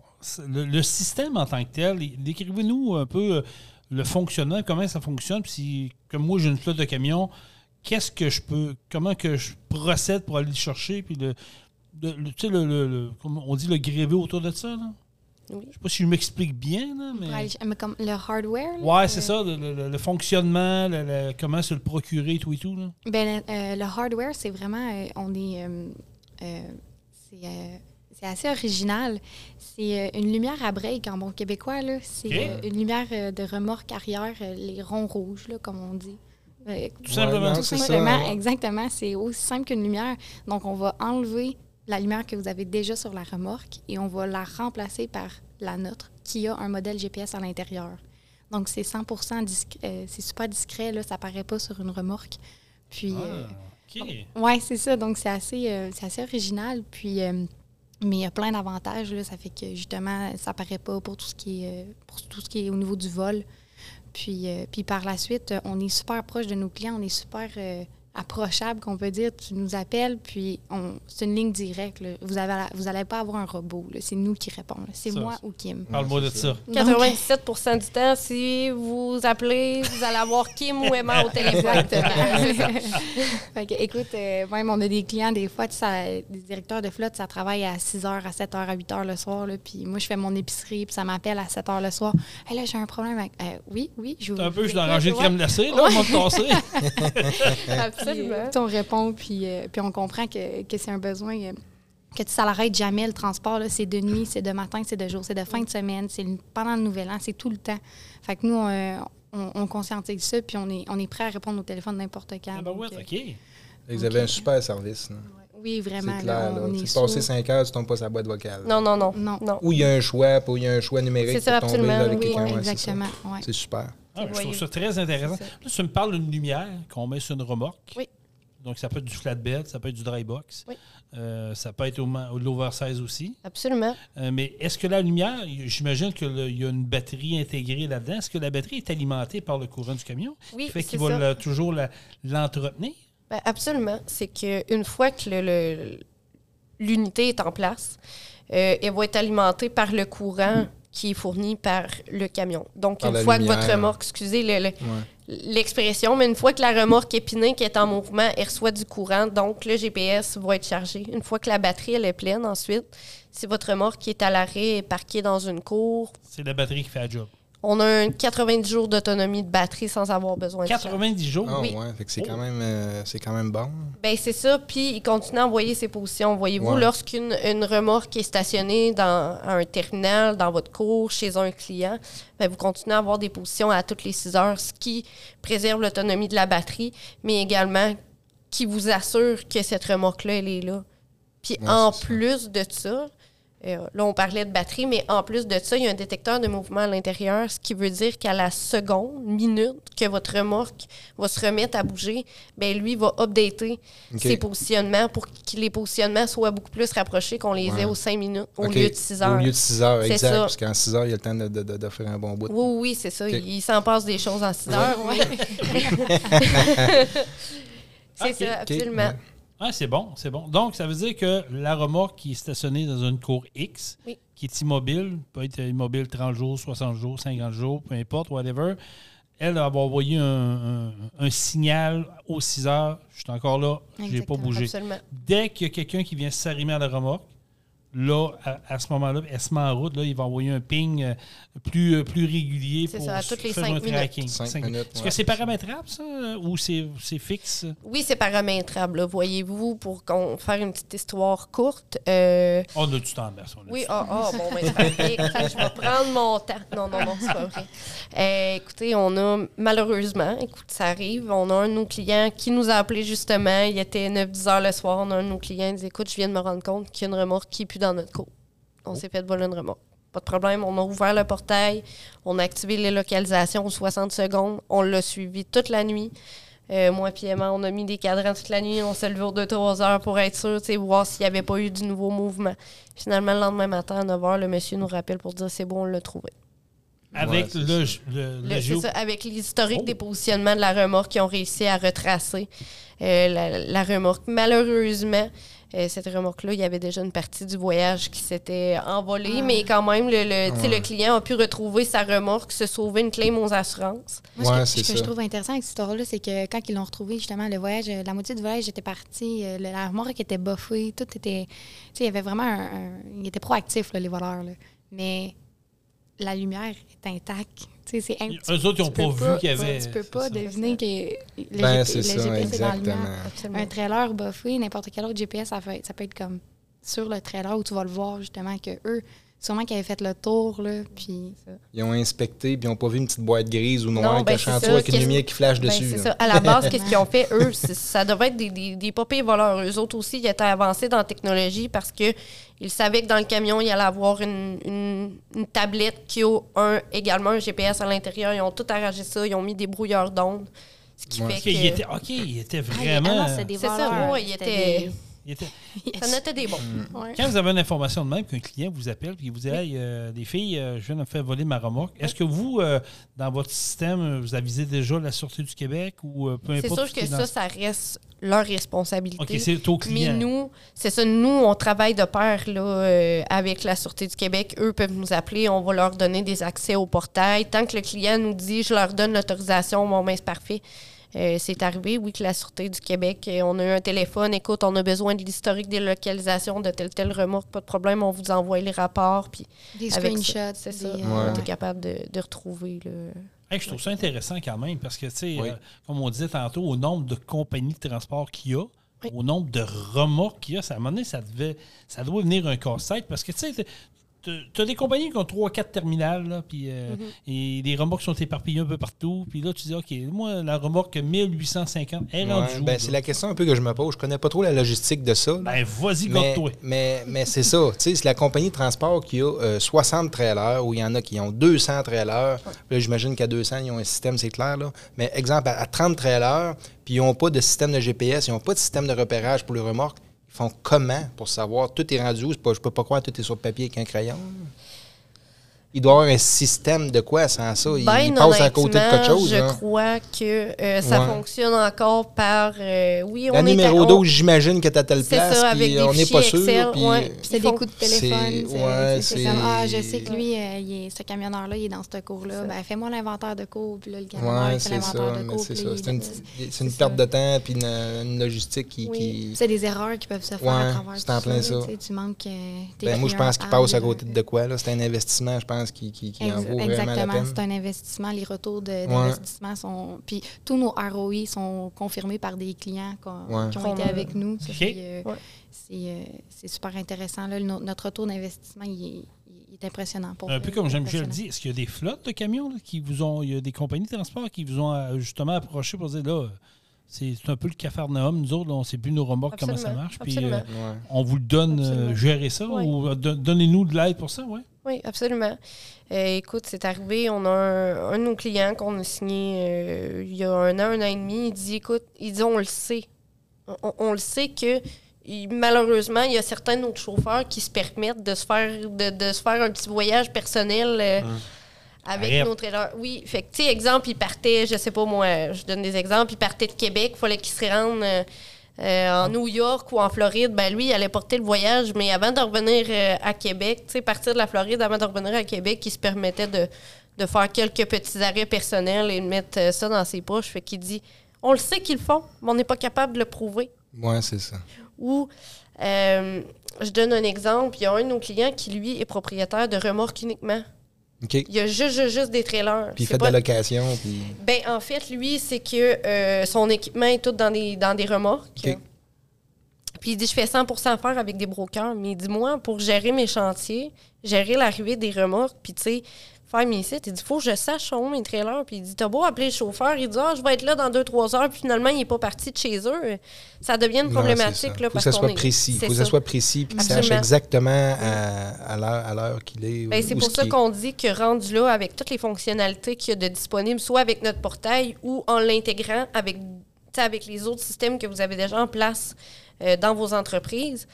le, le système en tant que tel, décrivez-nous un peu euh, le fonctionnement, comment ça fonctionne. Puis, si, comme moi, j'ai une flotte de camions, qu'est-ce que je peux, comment que je procède pour aller le chercher, puis le, le- le- tu sais, le, on dit le grévé autour de ça. Là. Oui. Je sais pas si je m'explique bien, là, mais. aller- mais comme le hardware. là, Ouais, c'est ça, le, fonctionnement, comment se le procurer, tout et tout. Là. Ben, euh, le hardware, c'est vraiment, euh, on est, euh, euh, c'est, c'est assez original. C'est une lumière à break en bon québécois. Là. C'est une lumière de remorque arrière, les ronds rouges, là, comme on dit. Euh, Tout simplement. tout ça, exactement. C'est aussi simple qu'une lumière. Donc, on va enlever la lumière que vous avez déjà sur la remorque et on va la remplacer par la nôtre qui a un modèle GPS à l'intérieur. Donc, c'est 100 disc- euh, c'est super discret, là, ça paraît pas sur une remorque. Puis, euh, Ah, OK. oui, c'est ça. Donc, c'est assez, euh, c'est assez original. Puis, euh, mais il y a plein d'avantages. là. Ça fait que, justement, ça paraît pas pour tout ce qui est, euh, pour tout ce qui est au niveau du vol. Puis, euh, puis par la suite, euh, on est super proche de nos clients. On est super euh, approchable, qu'on peut dire. Tu nous appelles, puis on, c'est une ligne directe. là. Vous avez, vous allez pas avoir un robot. là. C'est nous qui répondons. C'est Ça, moi ou Kim. Parle-moi de ça. Donc- 97% du temps, si vous appelez, vous allez avoir Kim ou Emma au téléphone. Exactement. fait que, écoute, euh, même on a des clients, des fois, tu sais, des directeurs de flotte, ça travaille à 6 h, à 7 h, à 8 h le soir. Là, puis moi, je fais mon épicerie, puis ça m'appelle à 7 h le soir. Hey, là, j'ai un problème avec. Euh, oui, oui, je vous. Un peu, je dois ranger de crème glacée, là, on va me Puis, euh, on répond, puis, euh, puis on comprend que, que c'est un besoin. euh, que ça n'arrête jamais le transport. là. C'est de nuit, c'est de matin, c'est de jour, c'est de fin de semaine, c'est pendant le nouvel an, c'est tout le temps. Fait que nous, euh, on, on conscientise ça, puis on est, on est prêt à répondre au téléphone n'importe quand. Ah ben ouais, OK. Vous avez un Ok. super service. là. Oui, C'est vraiment. clair. là, là. on Tu sous- 5 heures, tu tombes pas sa boîte vocale. Non, non, non. Non. non. Ou il y a un choix, puis il y a un choix numérique C'est ça, pour tomber absolument, avec oui, quelqu'un. Oui, ouais, c'est ça. exactement. ouais. C'est super. Ah, je trouve ça très intéressant. Ça. Là, tu me parles d'une lumière qu'on met sur une remorque. Oui. Donc, ça peut être du flatbed, ça peut être du dry box. Oui. Euh, ça peut être au, ma- de l'oversize aussi. Absolument. Euh, mais est-ce que la lumière, j'imagine qu'il y a une batterie intégrée là-dedans. Est-ce que la batterie est alimentée par le courant du camion? Oui, qui fait qu'il va la- toujours l'entretenir? Ben, absolument. C'est qu'une fois que l'unité est en place, euh, elle va être alimentée par le courant qui est fourni par le camion. Donc, Par une fois que votre remorque, excusez, le- le- Ouais. l'expression, mais une fois que la remorque épinée qui est en mouvement, elle reçoit du courant, donc le GPS va être chargé. Une fois que la batterie elle est pleine, ensuite, si votre remorque est à l'arrêt et parquée dans une cour, C'est la batterie qui fait la job. On a un 90 jours d'autonomie de batterie sans avoir besoin de charge. 90 jours? Ah Oui. ouais, fait que c'est Oh. quand même euh, c'est quand même bon. Ben c'est ça, puis il continue à envoyer ses positions. Voyez-vous, Ouais. lorsqu'une une remorque est stationnée dans un terminal, dans votre cour, chez un client, ben vous continuez à avoir des positions à toutes les 6 heures, ce qui préserve l'autonomie de la batterie, mais également qui vous assure que cette remorque-là, elle est là. Puis Ouais, en c'est ça. plus de ça, euh, là, on parlait de batterie, mais en plus de ça, il y a un détecteur de mouvement à l'intérieur, ce qui veut dire qu'à la seconde, minute que votre remorque va se remettre à bouger, ben lui va updater ses positionnements pour que les positionnements soient beaucoup plus rapprochés qu'on les ait aux 5 minutes au lieu de 6 heures. Au lieu de 6 heures, exact. ça. Parce qu'en 6 heures, il y a le temps de, de, de- de faire un bon bout. Oui, oui, c'est ça. Il s'en passe des choses en 6 heures. c'est ça, absolument. ouais. Ah, c'est bon, c'est bon. Donc, ça veut dire que la remorque qui est stationnée dans une cour X, Oui. qui est immobile, peut être immobile 30 jours, 60 jours, 50 jours, peu importe, whatever, elle va envoyer un, un- un signal aux 6 heures. Je suis encore là, je n'ai pas bougé. Absolument. Dès qu'il y a quelqu'un qui vient s'arrimer à la remorque, là, à, à ce moment-là, elle se met en route, là, il va envoyer un ping euh, plus, euh, plus régulier C'est pour ça, à toutes les faire cinq un minutes. tracking. Est-ce ouais. que c'est paramétrable, ça, euh, ou c'est c'est fixe? Oui, c'est paramétrable, voyez-vous, pour qu'on faire une petite histoire courte. euh, On a du temps, du Oui, ah, ah, bon, ben, c'est parfait. Écoutez, je vais prendre mon temps. Non, non, non, c'est pas vrai. Euh, écoutez, on a, malheureusement, écoute, ça arrive, on a un de nos clients qui nous a appelé justement, il était 9-10 heures le soir, on a un de nos clients qui dit, écoute, je viens de me rendre compte qu'il y a une remorque qui est plus dans notre cour. On s'est fait voler une remorque. Pas de problème, on a ouvert le portail, on a activé les localisations aux 60 secondes, on l'a suivi toute la nuit. Euh, moi puis Emma, on a mis des cadrans toute la nuit, on s'est levé aux 2-3 heures pour être sûr, tu sais, voir s'il n'y avait pas eu du nouveau mouvement. Finalement, le lendemain matin, à 9 h, le monsieur nous rappelle pour dire c'est bon, on l'a trouvé. Avec Ouais, le, le, le Le- géo- C'est ça, avec l'historique Oh. des positionnements de la remorque qui ont réussi à retracer euh, la, la remorque. Malheureusement, euh, cette remorque-là, il y avait déjà une partie du voyage qui s'était envolée, mais quand même, le, le, tu sais, Ouais. le client a pu retrouver sa remorque, se sauver une claim aux assurances. Moi, Ouais, ce, que, ce que ça. je trouve intéressant avec cette histoire-là, c'est que quand ils l'ont retrouvé, justement, le voyage, euh, la moitié du voyage était parti, euh, la remorque était buffée, tout était. Tu sais, il y avait vraiment un. étaient proactifs, là, les voleurs. là. Mais la lumière est intacte. C'est un- tu- Eux autres, ils n'ont pas vu qu'il y avait. Tu peux pas deviner que le, Ben, GP c'est le ça, GPS est dans. Absolument. Un trailer buffé, n'importe quel autre GPS, ça, fait- ça peut être comme sur le trailer où tu vas le voir, justement, que eux, sûrement qu'ils avaient fait le tour, là, puis... Ils ont inspecté, puis ils n'ont pas vu une petite boîte grise ou noire Non, ben, avec une lumière qui flash Ben, dessus. c'est ça. À la base, qu'est-ce qu'ils ont fait, eux? Ça devait être des, des, des pas pires voleurs. Eux autres aussi, ils étaient avancés dans la technologie parce que ils savaient que dans le camion, il allait avoir une, une, une tablette qui a un, également un GPS à l'intérieur. Ils ont tout arrangé ça. Ils ont mis des brouilleurs d'ondes. Ce qui Ouais. fait Parce que... qu'il était, OK, il était Ah, vraiment. ah des C'est ça, ouais, il était- des- il était- Ça notait des bons. Ouais. Quand vous avez une information de même, qu'un client vous appelle et vous dit Hey, euh, des filles, euh, je viens de me faire voler ma remorque, est-ce que vous, euh, dans votre système, vous avisez déjà la Sûreté du Québec ou euh, peu C'est importe sûr ce qui que ça, ça reste leur responsabilité. OK, c'est au Mais client. nous, c'est ça, nous, on travaille de pair là, euh, avec la Sûreté du Québec. Eux peuvent nous appeler, on va leur donner des accès au portail. Tant que le client nous dit, je leur donne l'autorisation, bon, ben, c'est parfait. Euh, c'est arrivé, oui, que la Sûreté du Québec, euh, on a eu un téléphone, écoute, on a besoin de l'historique des localisations de telle telle remorque, pas de problème, on vous envoie les rapports, puis Des avec screenshots. ça, c'est ça, des, on est capable de, de retrouver. Là. Hey, je trouve ça intéressant quand même parce que, tu sais, Oui. euh, comme on disait tantôt, au nombre de compagnies de transport qu'il y a, Oui. au nombre de remorques qu'il y a, ça, à un moment donné, ça, devait, ça doit venir un casse-tête parce que, tu sais, tu as des compagnies qui ont 3-4 terminales, là, puis, euh, et les remorques sont éparpillées un peu partout. Puis là, tu dis, OK, moi, la remorque 1850 est Ouais, ben, c'est la question un peu que je me pose. Je connais pas trop la logistique de ça. là. Ben, vas-y, mais, garde-toi. mais, mais c'est ça. Tu sais, c'est la compagnie de transport qui a euh, 60 trailers, ou il y en a qui ont 200 trailers. Là, j'imagine qu'à 200, ils ont un système, c'est clair. Là. Mais exemple, à, à 30 trailers, puis ils n'ont pas de système de GPS, ils n'ont pas de système de repérage pour les remorques. Font comment pour savoir tout est rendu où? Je peux pas croire tout est sur papier avec un crayon. Il doit y avoir un système de quoi sans ça? Il, Ben, il passe à côté de quelque chose. Je là. crois que euh, ça Ouais. fonctionne encore par. euh, oui, on La est numéro à- on- 12, j'imagine que tu à telle C'est place, ça, avec des on n'est pas sûr. Puis- ouais. C'est des coups de c'est- téléphone. c'est- ouais, c'est- c'est c'est- comme, ah, je sais que lui, euh, il est, ce camionneur-là, il est dans ce cours-là. Ben, fais-moi l'inventaire de cours. Puis là, le camionneur, il fait c'est ça. l'inventaire de cours. C'est ça. C'est une, c'est une c'est perte ça. de temps puis une, logistique qui. C'est des erreurs qui peuvent se faire à travers c'est tout en plein ça. tu manques. Ben, moi, je pense qu'il passe à côté de quoi. là? C'est un investissement, je pense, qui, qui, qui en Ex- vaut vraiment la Exactement, c'est un investissement. Les retours d'investissement sont. Puis tous nos ROI sont confirmés par des clients Ouais. qui ont été a- avec nous. Euh, Ouais. c'est, euh, c'est super intéressant. Là. No- Notre retour d'investissement, il est, impressionnant. Pour Un peu comme Jean-Michel dit, est-ce qu'il y a des flottes de camions là, qui vous ont. Il y a des compagnies de transport qui vous ont euh, justement approché pour dire là, c'est un peu le cafarnaum. Nous autres, là, on ne sait plus nos remorques, comment ça marche. Puis euh, Ouais. on vous le donne, euh, gérer ça Ouais. ou euh, don- donnez-nous de l'aide pour ça, oui. Oui, absolument. Euh, écoute, c'est arrivé, on a un, un de nos clients qu'on a signé euh, il y a un an, un an et demi. Il dit, écoute, il dit, on le sait. On, on le sait que malheureusement, il y a certains de nos chauffeurs qui se permettent de se faire, de, de se faire un petit voyage personnel euh, avec Arrête. nos trailers. Oui, fait que, tu sais, exemple, il partait, je sais pas moi, je donne des exemples, il partait de Québec, il fallait qu'il se rende euh, en New York ou en Floride. Ben lui, il allait porter le voyage, mais avant de revenir euh, à Québec, tu sais, partir de la Floride, avant de revenir à Québec, il se permettait de, de faire quelques petits arrêts personnels et de mettre euh, ça dans ses poches. Fait qu'il dit, on le sait qu'ils le font, mais on n'est pas capable de le prouver. Ouais, c'est ça. Ou, je donne un exemple, il y a un de nos clients qui, lui, est propriétaire de remorques uniquement. Il y a juste, juste, juste des trailers. Puis il fait de la location, puis. Ben, en fait, lui, c'est que euh, son équipement est tout dans des, dans des remorques. Puis il dit, je fais 100% faire avec des brokers. Mais il dit, moi, pour gérer mes chantiers, gérer l'arrivée des remorques, puis tu sais, faire mes sites, il dit, faut que je sache où mes trailers. Puis il dit, t'as beau appeler le chauffeur, il dit, ah, je vais être là dans 2-3 heures, puis finalement, il n'est pas parti de chez eux. Ça devient une problématique. Là, faut que ça soit précis. c'est faut que ça soit précis, puis qu'il sache exactement à, à l'heure à l'heure qu'il est. Ben, c'est pour ce ça qu'on dit que rendu là, avec toutes les fonctionnalités qu'il y a de disponibles, soit avec notre portail ou en l'intégrant avec, avec les autres systèmes que vous avez déjà en place euh, dans vos entreprises,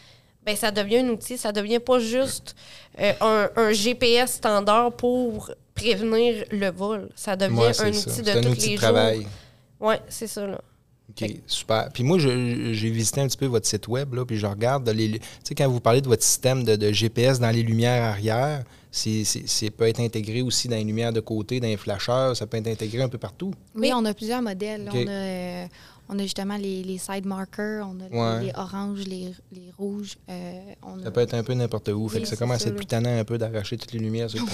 ben, ça devient un outil, ça devient pas juste euh, un, un GPS standard pour prévenir le vol. Ça devient Ouais, un outil de C'est un tous outil les de travail. jours. Oui, c'est ça. Là. OK, super. Puis moi, je- j'ai visité un petit peu votre site web, là, puis je regarde, les, tu sais, quand vous parlez de votre système de, de GPS dans les lumières arrière, c'est, c'est- c'est peut être intégré aussi dans les lumières de côté, dans les flasheurs, ça peut être intégré un peu partout. Oui, on a plusieurs modèles. On, a, euh, on a justement les, les side markers, on a les- Ouais. les, oranges, les, les rouges. euh, on Ça a- peut être un peu n'importe où. fait que ça c'est commence à être plus tannant un peu d'arracher toutes les lumières sur le.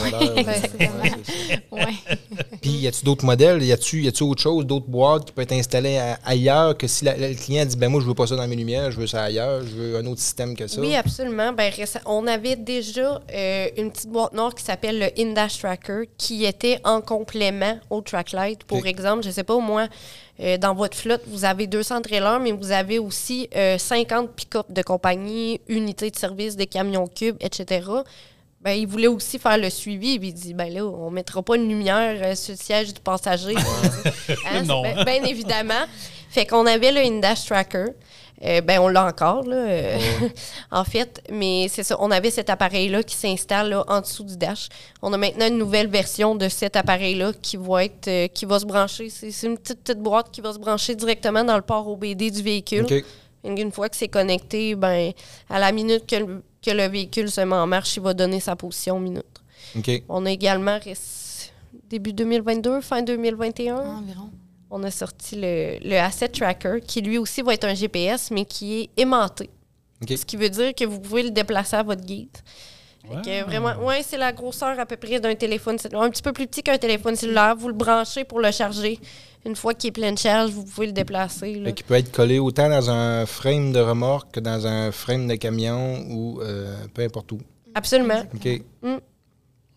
Puis, y a-tu d'autres modèles? Y a-tu y a-tu autre chose, d'autres boîtes qui peuvent être installées à- ailleurs que si la- le client dit, ben moi, je veux pas ça dans mes lumières, je veux ça ailleurs, je veux un autre système que ça? Oui, absolument. Ben, on avait déjà euh, une petite boîte noire qui s'appelle le Indash Tracker qui était en complément au Tracklight. Pour exemple, je ne sais pas, moi, euh, dans votre flotte, vous avez 200 trailers, mais vous avez aussi euh, 50 pick-up de compagnie, unités de service, des camions cubes, etc. Ben, il voulait aussi faire le suivi. Puis il dit, ben là, on mettra pas une lumière euh, sur le siège du passager. Hein, Non. Bien évidemment. Fait qu'on avait le Indash Tracker. Euh, ben, on l'a encore, là, euh, en fait. Mais c'est ça, on avait cet appareil-là qui s'installe là, en dessous du dash. On a maintenant une nouvelle version de cet appareil-là qui va être, euh, qui va se brancher. C'est une petite, petite boîte qui va se brancher directement dans le port OBD du véhicule. Une, une fois que c'est connecté, ben, à la minute que le, que le véhicule se met en marche, il va donner sa position minute. On a également, début 2022, fin 2021, Environ. On a sorti le, le Asset Tracker, qui lui aussi va être un GPS, mais qui est aimanté. Ce qui veut dire que vous pouvez le déplacer à votre guide. Fait que, Ouais. vraiment, ouais, c'est la grosseur à peu près d'un téléphone cellulaire. Un petit peu plus petit qu'un téléphone cellulaire. Vous le branchez pour le charger. Une fois qu'il est plein de charge, vous pouvez le déplacer. là. Qu'il peut être collé autant dans un frame de remorque que dans un frame de camion ou euh, peu importe où. Absolument. OK.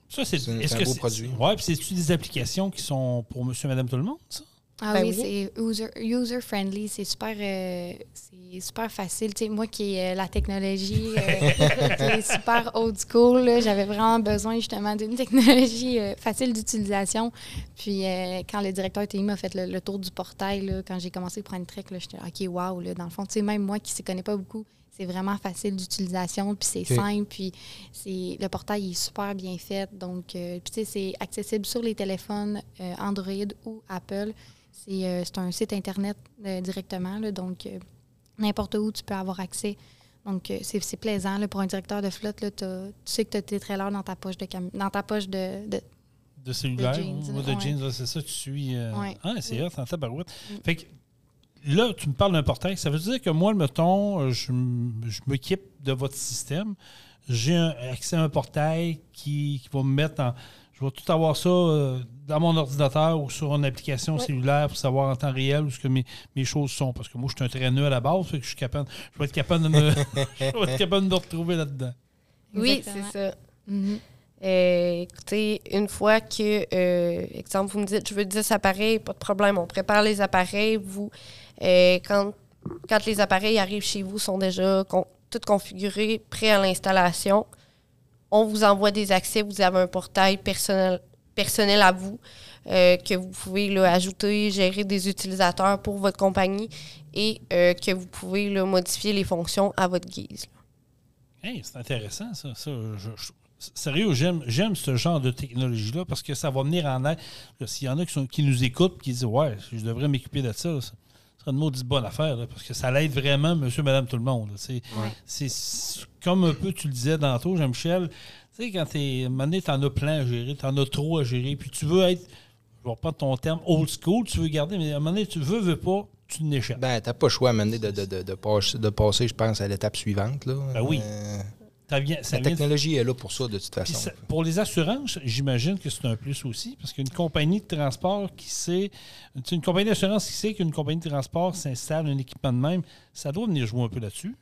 Ça, c'est un- beau produit. Ouais, puis c'est-tu des applications qui sont pour monsieur, madame, tout le monde, ça? Ah Ben oui, oui. c'est user, user friendly, c'est super, euh, c'est super facile. Tu sais, moi qui ai euh, la technologie, euh, qui est super old school, j'avais vraiment besoin justement d'une technologie euh, facile d'utilisation. Puis quand le directeur TI m'a fait le, le tour du portail, là, quand j'ai commencé pour une trek, j'étais OK, wow, là, dans le fond, même moi qui ne connais pas beaucoup, c'est vraiment facile d'utilisation, puis c'est simple, puis c'est le portail est super bien fait. Donc, puis c'est accessible sur les téléphones Android ou Apple. C'est euh, c'est un site Internet euh, directement, là, donc euh, n'importe où tu peux avoir accès. Donc, c'est c'est plaisant là, pour un directeur de flotte. Là, tu sais que tu as tes trailers dans ta poche de cam- dans ta poche de, de- De cellulaire, De jeans, ou de ouais. jeans, c'est ça, tu suis. euh, Ouais. Ah, c'est hot, en tabarouette. Mm. Fait que là, tu me parles d'un portail. Ça veut dire que moi, mettons, euh, je, je m'équipe de votre système. J'ai un- accès à un portail qui, qui va me mettre en. Je vais tout avoir ça euh, dans mon ordinateur ou sur une application cellulaire pour savoir en temps réel où ce que mes, mes choses sont. Parce que moi, je suis un traîneux à la base, fait que je suis capable. Je vais être capable de me, je vais être capable de me retrouver là-dedans. Oui, c'est ça. Mhm. Euh, écoutez, une fois que, euh, exemple, vous me dites, je veux 10 appareils, pas de problème, on prépare les appareils. Vous, euh, quand, quand les appareils arrivent chez vous, sont déjà con- tout configurés, prêts à l'installation, on vous envoie des accès. Vous avez un portail personnel, personnel à vous euh, que vous pouvez ajouter, gérer des utilisateurs pour votre compagnie et euh, que vous pouvez modifier les fonctions à votre guise. Hey, c'est intéressant, ça. ça sérieux, j'aime, j'aime ce genre de technologie-là parce que ça va venir en aide. S'il y en a qui, nous écoutent et qui disent Ouais, je devrais m'occuper de ça serait une maudite bonne affaire là, parce que ça l'aide vraiment, monsieur, madame, tout le monde. C'est, c'est, c'est comme un peu, tu le disais tantôt, Jean-Michel. Tu sais, quand t'es. À un moment donné, t'en as plein à gérer, t'en as trop à gérer, puis tu veux être, je vais pas ton terme, old school, tu veux garder, mais à un moment donné, tu veux, veux pas, tu n'échappes. Ben, t'as pas le choix à un moment donné de, de, de, de passer, de passer, je pense, à l'étape suivante. Là. Ben oui. Euh, Ça vient, ça la vient de- technologie est là pour ça, de toute façon. ça- pour les assurances, j'imagine que c'est un plus aussi, parce qu'une compagnie de transport qui sait, une compagnie d'assurance qui sait qu'une compagnie de transport s'installe un équipement de même, ça doit venir jouer un peu là-dessus.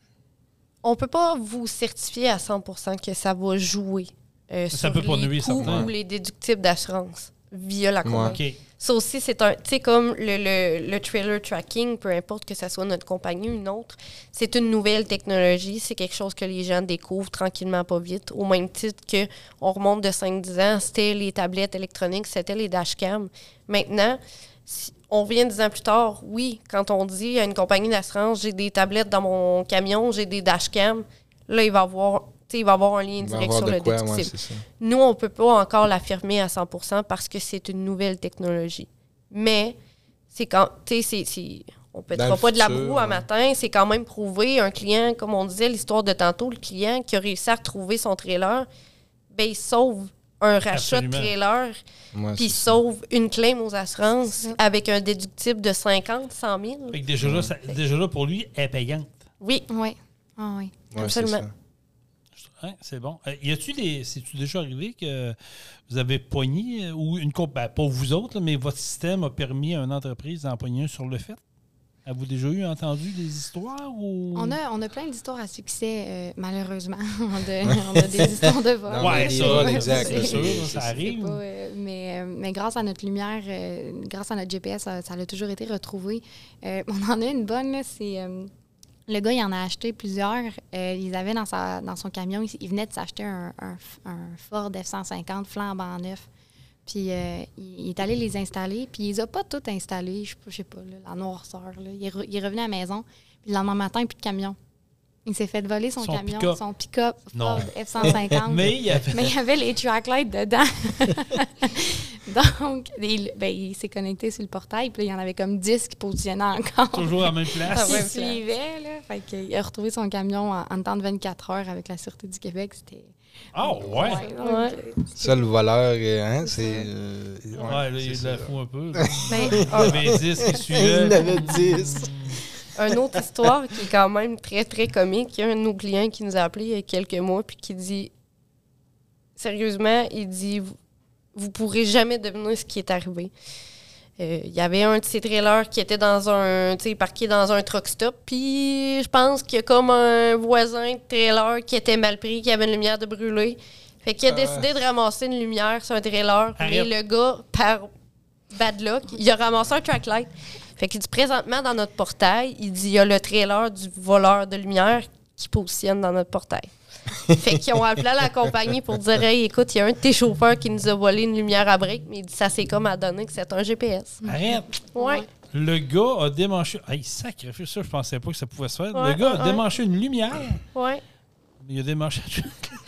On peut pas vous certifier à 100% que ça va jouer euh, Ça sur peut pas les nuire, coûts ou les déductibles d'assurance via la compagnie. OK. Ça aussi, c'est un... Tu sais, comme le, le, le trailer tracking, peu importe que ce soit notre compagnie ou une autre, c'est une nouvelle technologie. C'est quelque chose que les gens découvrent tranquillement, pas vite. Au même titre que on remonte de 5-10 ans, c'était les tablettes électroniques, c'était les dashcams. Maintenant, si- on vient dix ans plus tard, oui, quand on dit à une compagnie d'assurance, j'ai des tablettes dans mon camion, j'ai des dashcams, là, il va avoir... Il va avoir un lien y direct sur le quoi, ouais, déductible. Nous, on ne peut pas encore l'affirmer à 100% parce que c'est une nouvelle technologie. Mais, c'est quand. Tu sais, on ne pètera pas de la broue à ouais. matin. C'est quand même prouvé. Un client, comme on disait, l'histoire de tantôt, le client qui a réussi à retrouver son trailer, ben, il sauve un rachat Absolument. de trailer, puis sauve une claim aux assurances avec un déductible de 50, 100 000. Fait que déjà, là, ça- déjà là, pour lui, elle est payante. Oui, Oui. Ah oui. Ouais, absolument. Hein, c'est bon. Euh, y a-tu des. C'est-tu déjà arrivé que vous avez pogné, euh, ou une comp- ben, pas vous autres, là, mais votre système a permis à une entreprise d'en pogner un sur le fait? Avez-vous déjà eu entendu des histoires ou? On a, on a plein d'histoires à succès, euh, malheureusement. on, a, on a des histoires de vol. Mais ça, exact, c'est sûr, ça arrive. pas, euh, mais, euh, mais grâce à notre lumière, euh, grâce à notre GPS, ça, ça a toujours été retrouvé. Euh, on en a une bonne, là, c'est... le gars, il en a acheté plusieurs. Euh, il avait dans, son camion, il, il venait de s'acheter un, Ford F-150 flambant neuf. Puis euh, il, il est allé les installer, puis il les a pas toutes installés, je je sais pas, la noirceur. Il, est re- il est revenu à la maison, puis le lendemain matin, plus de camion. Il s'est fait voler son, Son camion, son pick-up. Ford F-150. Mais il y avait. Mais il y avait les tracklights dedans. Donc, il, ben, il s'est connecté sur le portail, puis là, il y en avait comme 10 qui positionnaient encore. Toujours à la même place. Ah ouais. Il suivait, là. Fait qu'il a retrouvé son camion en, en temps de 24 heures avec la Sûreté du Québec. C'était. Ah, ouais. donc, Ouais. euh, Ça, le voleur, hein, c'est. euh, Ouais, ouais, là, il c'est y a de la fou un peu. Mais, Il y avait 10 qui Il suivaient. en avait 10. Une autre histoire qui est quand même très, très comique. Il y a un de nos clients qui nous a appelé il y a quelques mois puis qui dit Sérieusement, il dit Vous, vous pourrez jamais deviner ce qui est arrivé. Euh, Il y avait un de ces trailers qui était dans un, tu sais, parqué dans un truck stop. Puis je pense qu'il y a comme un voisin de trailer qui était mal pris, qui avait une lumière de brûler. Fait qu'il a Ah. décidé de ramasser une lumière sur un trailer. Arrête. le gars, par bad luck. Il a ramassé un track light. Fait qu'il dit présentement dans notre portail, il dit il y a le trailer du voleur de lumière qui positionne dans notre portail. fait qu'ils ont appelé à la compagnie pour dire Hey, écoute, il y a un de tes chauffeurs qui nous a volé une lumière à briques, mais il dit ça c'est comme à donner que c'est un GPS. Arrête! Ouais. Le gars a démanché. Hey, sacrifice, ça, je pensais pas que ça pouvait se faire. Ouais, le gars a ouais. démanché une lumière. Ouais. Il a démanché.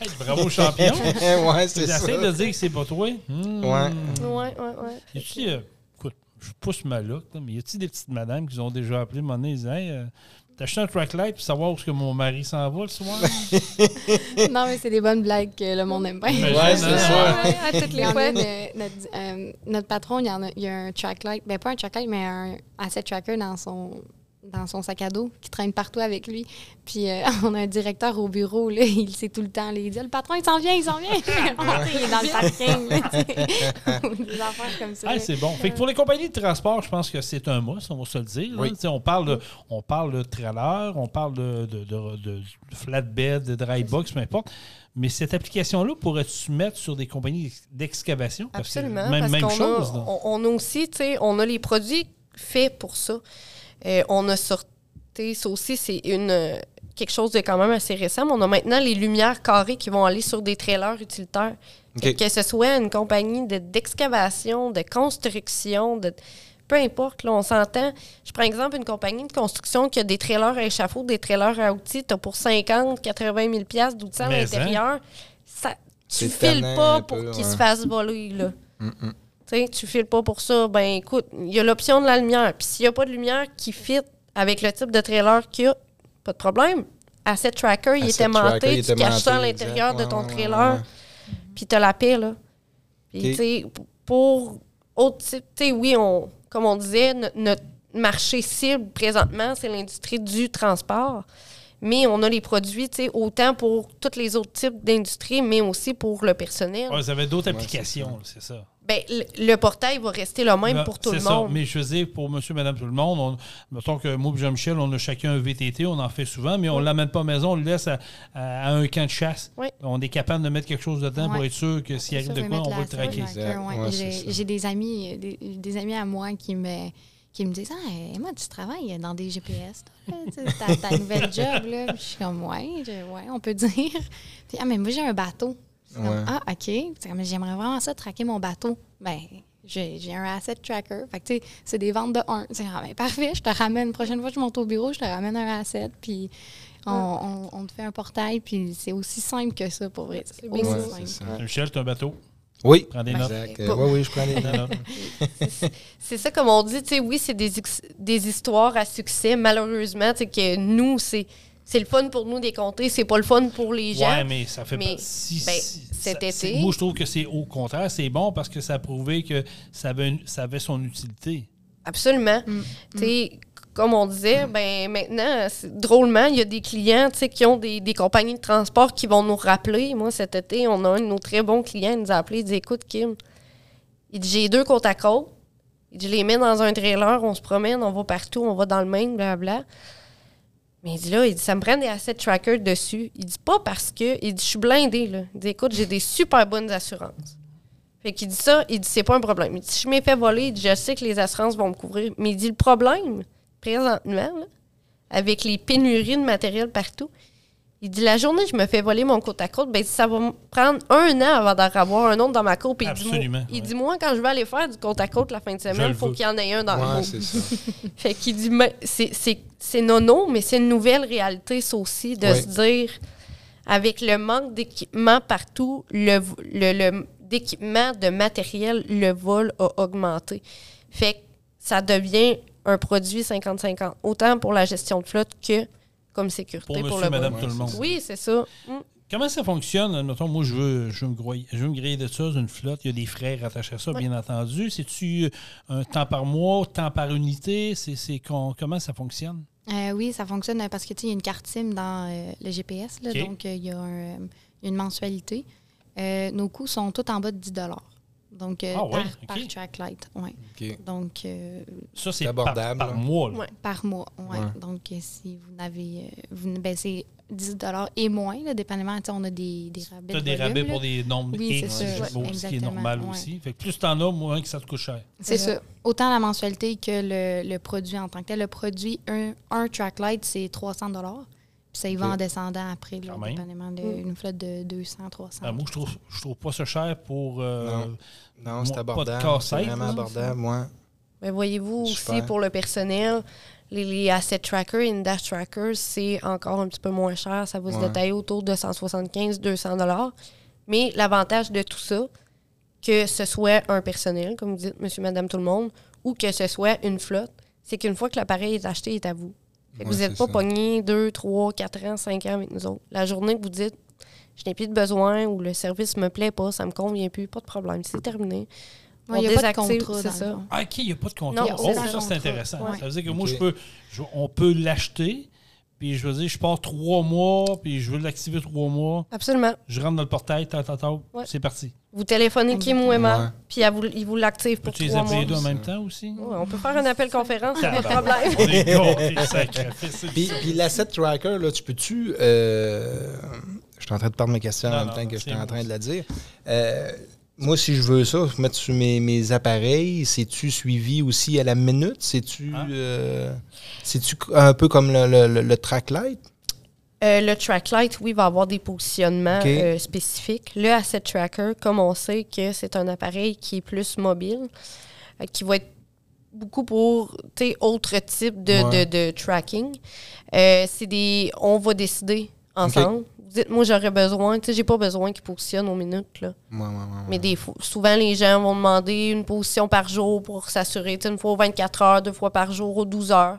Hey, Bravo, champion! ouais, c'est ça. J'essaie de dire que c'est pas toi. Hmm. Ouais. Ouais, ouais, ouais. Y a-tu, euh, écoute, je pousse ma look, là, mais y a-tu des petites madames qui ont déjà appelé mon nez Hey, euh, t'as acheté un track light pour savoir où est-ce que mon mari s'en va le soir? non, mais c'est des bonnes blagues que le monde aime bien. Ouais, c'est hein? ça. Ouais, à toutes les fois. euh, notre, euh, notre patron, il y, en a, il y a un track light, ben pas un track light, mais un asset tracker dans son, dans son sac à dos qui traîne partout avec lui. Puis euh, on a un directeur au bureau, là, il sait tout le temps. là, il dit Le patron, il s'en vient, il s'en vient. il est dans le parking. là, des affaires comme ça. Ah, c'est bon. Fait que pour les compagnies de transport, je pense que c'est un must, on va se le dire. là. Oui. Tu sais, On, parle de, on parle de trailer, on parle de, de, de- de flatbed, de dry box, peu importe. Mais cette application-là, pourrais-tu se mettre sur des compagnies d'excavation? Parce que Absolument. Même, parce même qu'on chose. a, on, on a aussi, tu sais, on a les produits faits pour ça. Euh, on a sorti, ça aussi, c'est une quelque chose de quand même assez récent. mais on a maintenant les lumières carrées qui vont aller sur des trailers utilitaires. Que, ce soit une compagnie de- d'excavation, de, construction, de peu importe, là, on s'entend. Je prends exemple une compagnie de construction qui a des trailers à échafaud, des trailers à outils, tu as pour 50, 80 000 piastres d'outils à hein? l'intérieur. Ça, tu files pas pour qu'ils ouais. se fassent voler, là. Mm, mm. Tu sais, tu files pas pour ça. Ben écoute, il y a l'option de la lumière. Puis s'il n'y a pas de lumière qui fit avec le type de trailer qu'il y a, pas de problème. Asset Tracker, il Asset était tracker, monté, il tu était caches ça à l'intérieur de ton Ouais, ouais, trailer, ouais. puis tu as la paix, là. Puis, tu sais, pour autre type, tu sais, oui, on, comme on disait, no- notre marché cible présentement, c'est l'industrie du transport. Mais on a les produits, tu sais, autant pour tous les autres types d'industries, mais aussi pour le personnel. Ouais, vous avez d'autres applications, c'est ça. Ben, le, portail va rester le même Ben, pour tout c'est le ça. monde. Mais je veux dire, pour monsieur, madame, tout le monde, on, mettons que moi et Jean-Michel, on a chacun un VTT, on en fait souvent, mais on ne l'amène pas à la maison, on le laisse à, à- à un camp de chasse. Oui. On est capable de mettre quelque chose dedans pour être sûr que s'il arrive de quoi, on va le traquer. J'ai des amis, des, des amis à moi qui me qui me disent Ah, Emma, tu travailles dans des GPS, ta, ta nouvelle job. Là. Puis Je suis comme Ouais, je- ouais, on peut dire. Puis, ah, mais moi, j'ai un bateau. Comme. Ah, OK. C'est comme, J'aimerais vraiment ça, traquer mon bateau. Ben, j'ai un asset tracker. Fait que, tu sais, c'est des ventes de un. C'est ah, ben, parfait, je te ramène. Prochaine fois que je monte au bureau, je te ramène un asset. Puis on, on- on te fait un portail. Puis c'est aussi simple que ça, pour vrai. C'est Ouais. Michel, tu as un bateau? Oui. Prends des notes. Exact. Euh, oui, oui, je prends des notes. C'est ça, comme on dit, tu sais, oui, c'est des, des histoires à succès. Malheureusement, tu sais, que nous, c'est c'est le fun pour nous des compter, c'est pas le fun pour les gens. Ouais, mais ça fait Mais, pas. Si, ben, si- cet ça- été- Moi, je trouve que c'est au contraire, c'est bon parce que ça a prouvé que ça avait, une- ça avait son utilité. Absolument. Mm. Sais, comme on disait, ben maintenant, drôlement, il y a des clients tu sais, qui ont des, des compagnies de transport qui vont nous rappeler. Moi, cet été, on a un de nos très bons clients, il nous a appelé, il dit Écoute, Kim, il dit J'ai deux côte à côte. Il dit Je les mets dans un trailer, on se promène, on va partout, on va dans le Maine, blablabla. Mais il dit là, il dit Ça me prend des asset trackers dessus. Il dit Pas parce que. Il dit Je suis blindé, là. Il dit Écoute, j'ai des super bonnes assurances. Fait qu'il dit ça, il dit c'est pas un problème. Il dit si je m'ai fait voler, il dit, je sais que les assurances vont me couvrir. Mais il dit le problème, présentement, avec les pénuries de matériel partout, il dit la journée que je me fais voler mon côte à côte, ben ça va me prendre un an avant d'en avoir un autre dans ma. Puis il dit, moi- Absolument, Il ouais. dit moi, quand je vais aller faire du côte à côte la fin de semaine, le il faut qu'il y en ait un dans le Ouais, mot. c'est ça. Fait qu'il dit, mais c'est- c'est c'est nono, mais c'est une nouvelle réalité, ça aussi, de Ouais. se dire, avec le manque d'équipement partout, le, le, le- d'équipement, de matériel, le vol a augmenté. Fait que ça devient un produit 50-50, autant pour la gestion de flotte que comme sécurité Pour pour, monsieur, le madame, tout le monde. Oui, c'est ça. Mm. Comment ça fonctionne? Mettons, moi, je veux, je veux, me, grouiller- je veux me griller de ça, une flotte. Il y a des frais rattachés à ça, bien entendu. C'est-tu un temps par mois, temps par unité? C'est, c'est con- comment ça fonctionne? Euh, oui, ça fonctionne euh, parce que tu sais, il y a une carte SIM dans euh, le GPS, là, donc euh, il y a un, euh, une mensualité. Euh, nos coûts sont tous en bas de 10 Donc, euh, Ah ouais, par, ok. par track light. Ouais. Donc, euh, Ça, c'est par, abordable, par là. mois. là. Ouais, par mois. Ouais. Ouais. Donc, euh, si vous n'avez. vous, ben, c'est 10 et moins, là, dépendamment. Tu sais, on a des, des rabais. Tu as de des volume, rabais là. pour des nombres Oui, X, c'est ça, je ouais, suppose, ce qui est normal ouais. aussi. Fait que plus t'en as, moins que ça te coûte cher. C'est ça. Autant la mensualité que le, le produit en tant que tel. Le produit, un, un track light, c'est 300 Puis ça y va en descendant après, là, dépendamment d'une flotte de 200, 300. Ah, moi, je trouve, je trouve pas ça cher pour. euh, Non. Non, c'est Moi, pas de abordable. C'est vraiment abordable, moi. Mais voyez-vous aussi pour le personnel, les, les asset trackers et dash trackers, c'est encore un petit peu moins cher. Ça va se Ouais. détailler autour de 175-200 dollars. Mais l'avantage de tout ça, que ce soit un personnel, comme vous dites, monsieur, madame, tout le monde, ou que ce soit une flotte, c'est qu'une fois que l'appareil est acheté, il est à vous. Fait que Ouais, vous n'êtes pas ça. pogné 2, 3, 4 ans, 5 ans avec nous autres. La journée que vous dites, je n'ai plus de besoin ou le service me plaît pas, ça me convient plus, pas de problème, c'est terminé. Ouais, On il n'y a pas de contrat, c'est ça. Ah, OK, il n'y a pas de contrat. Non, oh, c'est ça, c'est intéressant. Ouais. Ça veut dire que moi, je peux, je- on peut l'acheter, puis je veux dire, je pars trois mois, puis je veux l'activer trois mois. Absolument. Je rentre dans le portail, ta, ta, ta, Ouais. c'est parti. Vous téléphonez Kim ou. Emma, puis elle vous- il vous l'active pour trois appeler mois. les deux en même temps aussi? Ouais, on peut faire un appel conférence, pas de problème. Puis, puis l'asset tracker, là, tu peux-tu. euh, je suis en train de perdre mes questions Non, en même non, temps que c'est j'étais en train de la dire. Euh, moi, si je veux ça, mettre sur mes, mes appareils, c'est-tu suivi aussi à la minute? C'est-tu Ah. euh, un peu comme le, le, le- le track light? Euh, le track light, oui, va avoir des positionnements euh, spécifiques. Le asset tracker, comme on sait que c'est un appareil qui est plus mobile, euh, qui va être beaucoup pour tu sais, autre type de, Ouais. de- de tracking. Euh, c'est des. On va décider ensemble. Dites, moi, j'aurais besoin. Tu sais, j'ai pas besoin qu'ils positionnent aux minutes. Là. Ouais, ouais, ouais, ouais. Mais des fois, souvent, les gens vont demander une position par jour pour s'assurer, tu sais, une fois aux 24 heures, deux fois par jour, aux 12 heures.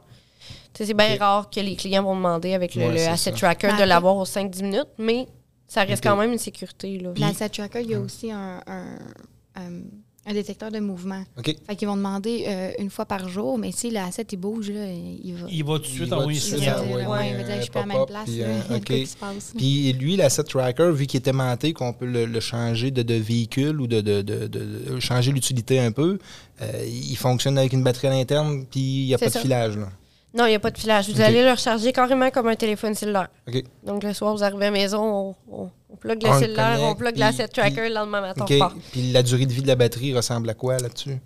Tu sais, C'est bien rare que les clients vont demander avec le, Ouais, le c'est asset ça. tracker de après- l'avoir aux 5-10 minutes, mais ça reste quand même une sécurité. Là. L'asset tracker, il y a aussi un, un, un- un détecteur de mouvement. OK. Fait qu'ils vont demander euh, une fois par jour, mais si l'asset il bouge, là, il va. Il va tout de suite envoyer tout un de il va dire, envoyer ouais, il va un dire, je suis pas à la même place. puis, euh, Il y a de OK. quoi qui se passe. Puis lui, l'asset tracker, vu qu'il est aimanté, qu'on peut le, le changer de, de véhicule ou de, de- de- de- de changer l'utilité un peu, euh, il fonctionne avec une batterie à l'interne, puis il n'y a pas de ça. filage. Là. Non, il n'y a pas de filage. Vous allez le recharger carrément comme un téléphone cellulaire. OK. Donc, le soir, vous arrivez à la maison, on, on, on plug le On cellulaire, on connecte, plug puis- l'asset tracker, le lendemain matin, OK. on repart. Puis la durée de vie de la batterie ressemble à quoi là-dessus?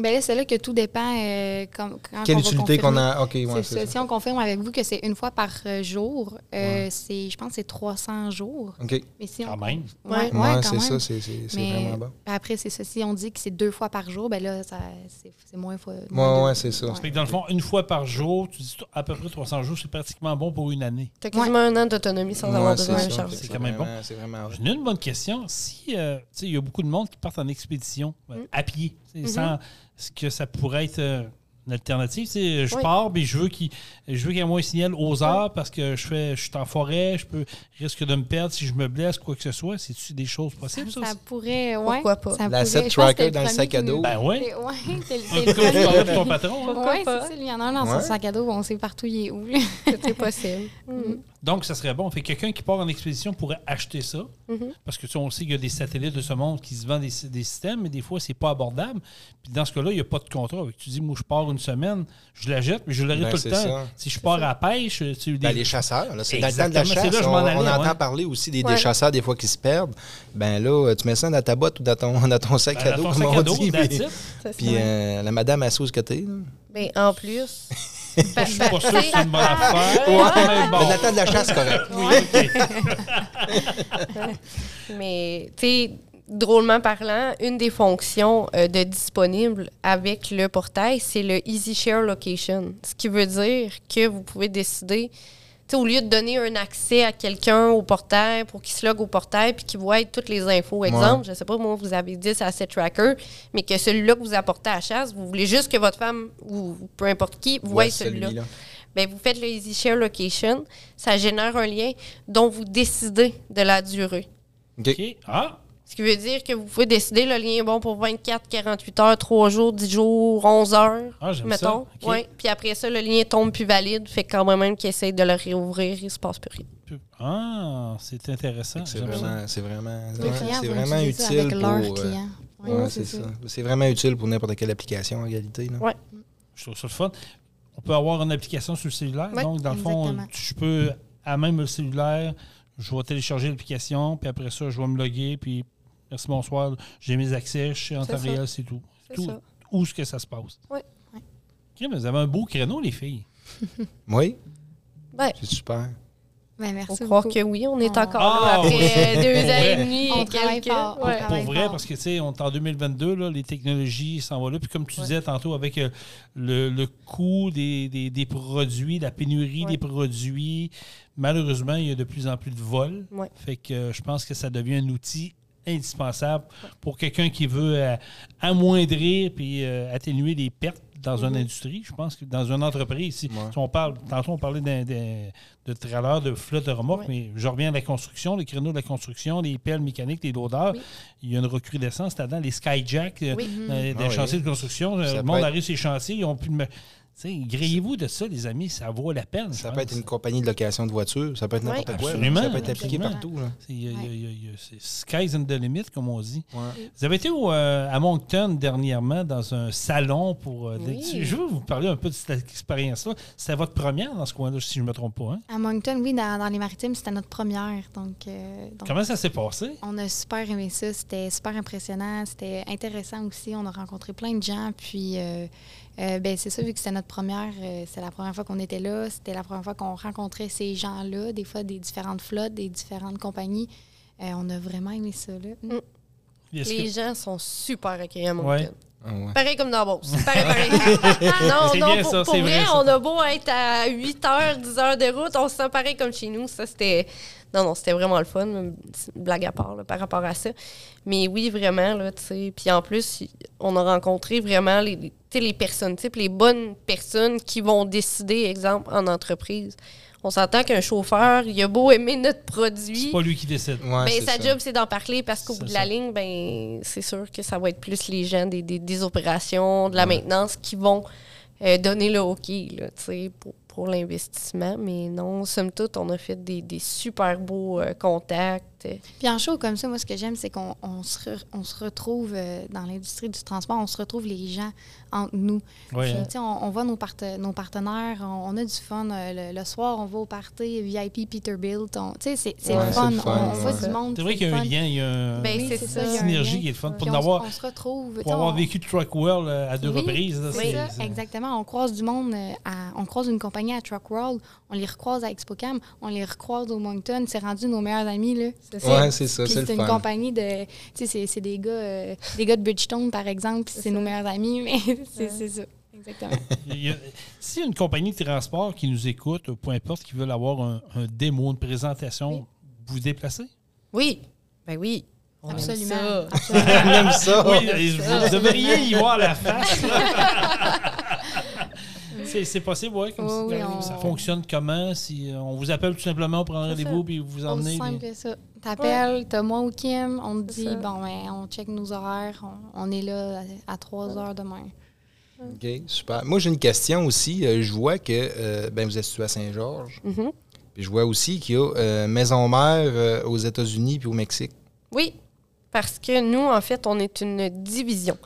Ben là, c'est là que tout dépend euh, comme, quand Quelle on utilité qu'on a? OK, ouais, C'est c'est ça. ça. Si on confirme avec vous que c'est une fois par euh, jour, euh, c'est, je pense que c'est 300 jours. OK. Mais si Quand on, même. Ouais, Ouais. ouais, Ouais, quand c'est même. ça, c'est c'est- c'est Mais vraiment bon. Après, c'est ça. Si on dit que c'est deux fois par jour, ben là, ça, c'est, c'est moins fois. Ouais, moins ouais, deux. c'est ça. Que dans le fond, une fois par jour, tu dis à peu près 300 jours, c'est pratiquement bon pour une année. Tu as quasiment un an d'autonomie sans avoir besoin de charger. C'est quand même bon. vraiment- C'est vraiment bon. J'ai une bonne question. Si, tu sais, il y a beaucoup de monde qui partent en expédition Mm. à pied, Mhm. sans ce que ça pourrait être euh, une alternative. Tu sais, je Oui. pars, mais je veux qu'il je veux qu'il y ait moins de signal aux heures parce que je fais je suis en forêt, je peux risque de me perdre si je me blesse, quoi que ce soit. C'est-tu des choses possibles, ça? Ça pourrait, ouais. Pourquoi pas? Ça L'asset tracker dans le sac à dos. Ben oui. C'est- Ouais, peu c'est comme le tu parlais premier. de ton patron. hein? Pourquoi Ouais, pas? c'est ça. Il y en a un dans Ouais. son sac à dos, on sait partout il est où. C'est possible. Mhm. Donc, ça serait bon. Fait que quelqu'un qui part en expédition pourrait acheter ça. Mhm. Parce que tu sais, on sait qu'il y a des satellites de ce monde qui se vendent des, des systèmes, mais des fois, c'est pas abordable. Puis dans ce cas-là, il n'y a pas de contrat. Fait que tu dis, moi, je pars une semaine, je la jette, mais je l'aurai Ben, tout le temps. ça. Si je pars à la pêche, tu Ben, des- les chasseurs, c'est dans le temps de la Exactement, c'est chasse. là que je m'en on, allais, on entend ouais. parler aussi des, des chasseurs des fois qui se perdent. Ben là, tu mets ça dans ta botte ou dans ton, dans ton sac Ben, à dos, comme sac on à dit. Puis, puis, ça. euh, la madame assise côté. là. Ben, en plus. Je suis pas sûr que c'est une bonne affaire. mais bon. Mais de la chasse, correct. Oui, OK. Mais, tu sais, drôlement parlant, une des fonctions euh, de disponible avec le portail, c'est le Easy Share Location. Ce qui veut dire que vous pouvez décider, au lieu de donner un accès à quelqu'un au portail pour qu'il se logue au portail puis qu'il voit toutes les infos. Exemple, je sais pas, moi, vous avez 10 asset tracker, mais que celui-là que vous apportez à la chasse, vous voulez juste que votre femme ou peu importe qui voit Ouais, celui-là. Ben, vous faites le Easy Share Location, ça génère un lien dont vous décidez de la durée. OK. Ah, Ce qui veut dire que vous pouvez décider le lien est bon pour 24, 48 heures, 3 jours, 10 jours, 11 heures, Ah, mettons. ça. Ouais. Puis après ça, le lien tombe plus valide, fait que quand même qu'il essaye de le réouvrir, il se passe plus rien. ah c'est intéressant. C'est vraiment, c'est vraiment, utile pour, euh. Ouais, Ouais, c'est ça. C'est vraiment utile pour n'importe quelle application en réalité. là. Ouais. Je trouve ça le fun. On peut avoir une application sur le cellulaire. Ouais, donc, dans le fond, je peux, à même le cellulaire, je vais télécharger l'application, puis après ça, je vais me loguer, puis merci, bonsoir, j'ai mes accès, je suis en C'est temps réel, c'est tout. C'est tout ça. Où est-ce que ça se passe? Ouais. Ouais. Ok, mais vous avez un beau créneau, les filles. Oui, Ben, c'est super. Ben, merci faut croire que oui, on est Ah. encore là Ah, après oui. deux ans et demi On et travaille fort. Ouais. Pour vrai, fort. parce que, tu sais, on est en 2022, là, les technologies s'en vont là. Puis, comme tu disais tantôt, avec euh, le, le coût des, des- des produits, la pénurie Ouais. des produits, malheureusement, il y a de plus en plus de vols. Ouais. Fait que euh, je pense que ça devient un outil indispensable pour quelqu'un qui veut euh, amoindrir puis euh, atténuer les pertes dans une industrie. Je pense que dans une entreprise, si, Ouais. si on parle, tantôt on parlait d'un- d'un- de trailer, de flotte de remorques, Ouais. mais je reviens à la construction, les créneaux de la construction, les pelles mécaniques, les loaders. Oui. Il y a une recrudescence là-dedans, les skyjacks euh, Oui. euh, des Ah oui. chantiers de construction. Ça le monde être- arrive sur les chantiers, ils ont plus de. Grillez-vous de ça, les amis, ça vaut la peine. Ça peut être une compagnie de location de voiture, ça peut être n'importe quoi. Absolument, Ça peut être appliqué absolument. partout. C'est, sky's in the limit, comme on dit. Ouais. Vous avez été au, euh, à Moncton dernièrement dans un salon pour. euh, Oui. Je veux vous parler un peu de cette expérience-là. C'était votre première dans ce coin-là, si je ne me trompe pas. hein? À Moncton, oui, dans, dans les maritimes, c'était notre première. Donc, euh, donc, Comment ça s'est passé? on a super aimé ça. C'était super impressionnant. C'était intéressant aussi. On a rencontré plein de gens. Puis, euh, ben, c'est ça, vu que c'était notre première, euh, c'est la première fois qu'on était là. C'était la première fois qu'on rencontrait ces gens-là, des fois des différentes flottes, des différentes compagnies. Euh, on a vraiment aimé ça. Là. Mm. Est-ce Les que- gens sont super accueillants à Moncton. Ouais. Ah ouais. Pareil comme dans Beauce. Pareil, pareil. non, non, bien pour, ça, pour vrai, vrai, ça. on a beau être à 8 heures, 10 heures de route, on se sent pareil comme chez nous. Ça, c'était. Non, non, c'était vraiment le fun. une Blague à part là, par rapport à ça. Mais oui, vraiment, là, tu sais. Puis en plus, on a rencontré vraiment les, les- tu sais, les personnes types, les bonnes personnes qui vont décider, exemple, en entreprise. On s'entend qu'un chauffeur, il a beau aimer notre produit. C'est pas lui qui décide. Ouais, Ben, sa ça. job, c'est d'en parler parce qu'au bout de ça. la ligne, ben, c'est sûr que ça va être plus les gens des, des, des opérations, de la maintenance qui vont euh, donner le OK là, tu sais, pour, pour l'investissement. Mais non, somme toute, on a fait des, super beaux euh, Puis en show comme ça, moi, ce que j'aime, c'est qu'on on se, re- on se retrouve euh, dans l'industrie du transport, on se retrouve les gens entre nous. Puis, hein? tu sais, on, on voit nos, parte- nos partenaires, on, on a du fun. euh, le, le soir, on va au party VIP Peterbilt. on- Tu sais, c'est c'est Ouais, le c'est fun. le fun, On, on voit ouais. du monde. C'est vrai qu'il y a un lien, il y a un- Ben, Oui, ça. synergie qui est le fun. Pour avoir, on se retrouve. pour avoir vécu Truck World euh, à deux Oui, reprises. là, c'est c'est- ça, exactement. On croise du monde, à- on croise une compagnie à Truck World, on les recroise à ExpoCam, on les recroise au Moncton. C'est rendu nos meilleurs amis. Là. Ouais, c'est ça, c'est le c'est une fun. compagnie de. Tu sais, c'est- c'est des gars, euh, des gars de Bridgestone, par exemple, puis c'est nos meilleurs amis, mais c'est c'est ça. Exactement. A- S'il y a une compagnie de transport qui nous écoute, peu importe, qui veulent avoir un, un démo, une présentation, vous vous déplacez? Oui, ben oui. On aime Absolument. ça. On aime ça. Oui, vous devriez y voir la face. C'est c'est possible, oui. comme Oui, on- Ça fonctionne comment? Si euh, on vous appelle tout simplement pour prendre C'est rendez-vous puis vous emmenez. simple puis- que ça. T'appelles, t'as moi ou Kim, on te C'est dit, ça. bon, ben, on check nos horaires, on, on est là à, 3 heures demain. OK, super. Moi, j'ai une question aussi. Euh, je vois que euh, ben, vous êtes situé à Saint-Georges. Mhm. Puis je vois aussi qu'il y a euh, maison mère euh, aux États-Unis puis au Mexique. Oui, parce que nous, en fait, on est une division.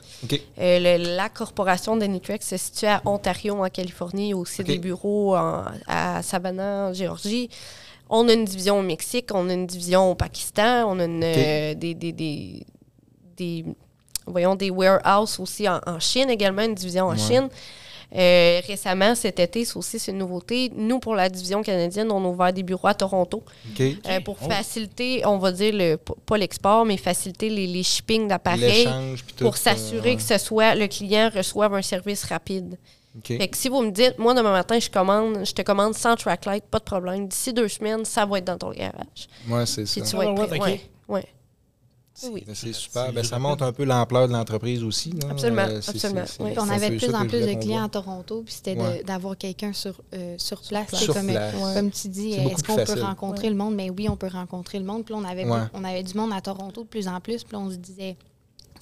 Euh, le- la corporation d'Anitrex se situe à Ontario, en Californie. Aussi des bureaux en- à Savannah, en Géorgie. On a une division au Mexique, on a une division au Pakistan, on a une, euh, des, des, des, des- voyons, des warehouses aussi en, en Chine également, une division en Ouais. Chine. Euh, récemment, cet été, c'est aussi une nouveauté. Nous, pour la division canadienne, on a ouvert des bureaux à Toronto euh, pour Oh. faciliter, on va dire, le, pas l'export, mais faciliter les, les shippings d'appareils pour s'assurer euh, que ce soit le client reçoive un service rapide. OK. Fait que si vous me dites, moi, demain matin, je commande, je te commande sans tracklight, pas de problème. D'ici deux semaines, ça va être dans ton garage. Ouais, c'est ça. Tu Ah, vas être ouais, prêt. ok. Ouais, ouais. Oui. C'est super. Ben, ça montre un peu l'ampleur de l'entreprise aussi. là. Absolument, Euh, absolument, oui. on avait de plus en plus de clients à Toronto, puis c'était Ouais. d'avoir quelqu'un sur, euh, sur place. comme, place. Ouais. comme tu dis, euh, est-ce qu'on peut rencontrer le monde? Mais oui, on peut rencontrer le monde. Puis on avait, Ouais. on avait du monde à Toronto de plus en plus. Puis on se disait,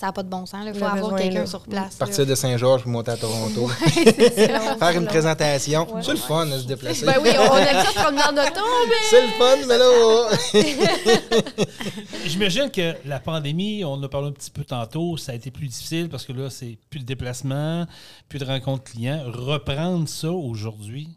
Ça n'a pas de bon sens. Il faut avoir quelqu'un sur place. Partir de Saint-Georges pour monter à Toronto. Faire Faire une présentation. C'est le fun de se déplacer. Ben oui, on a ça comme dans notre tombe. C'est le fun, mais là. J'imagine que la pandémie, on en a parlé un petit peu tantôt, ça a été plus difficile parce que là, c'est plus de déplacements, plus de rencontres clients. Reprendre ça aujourd'hui,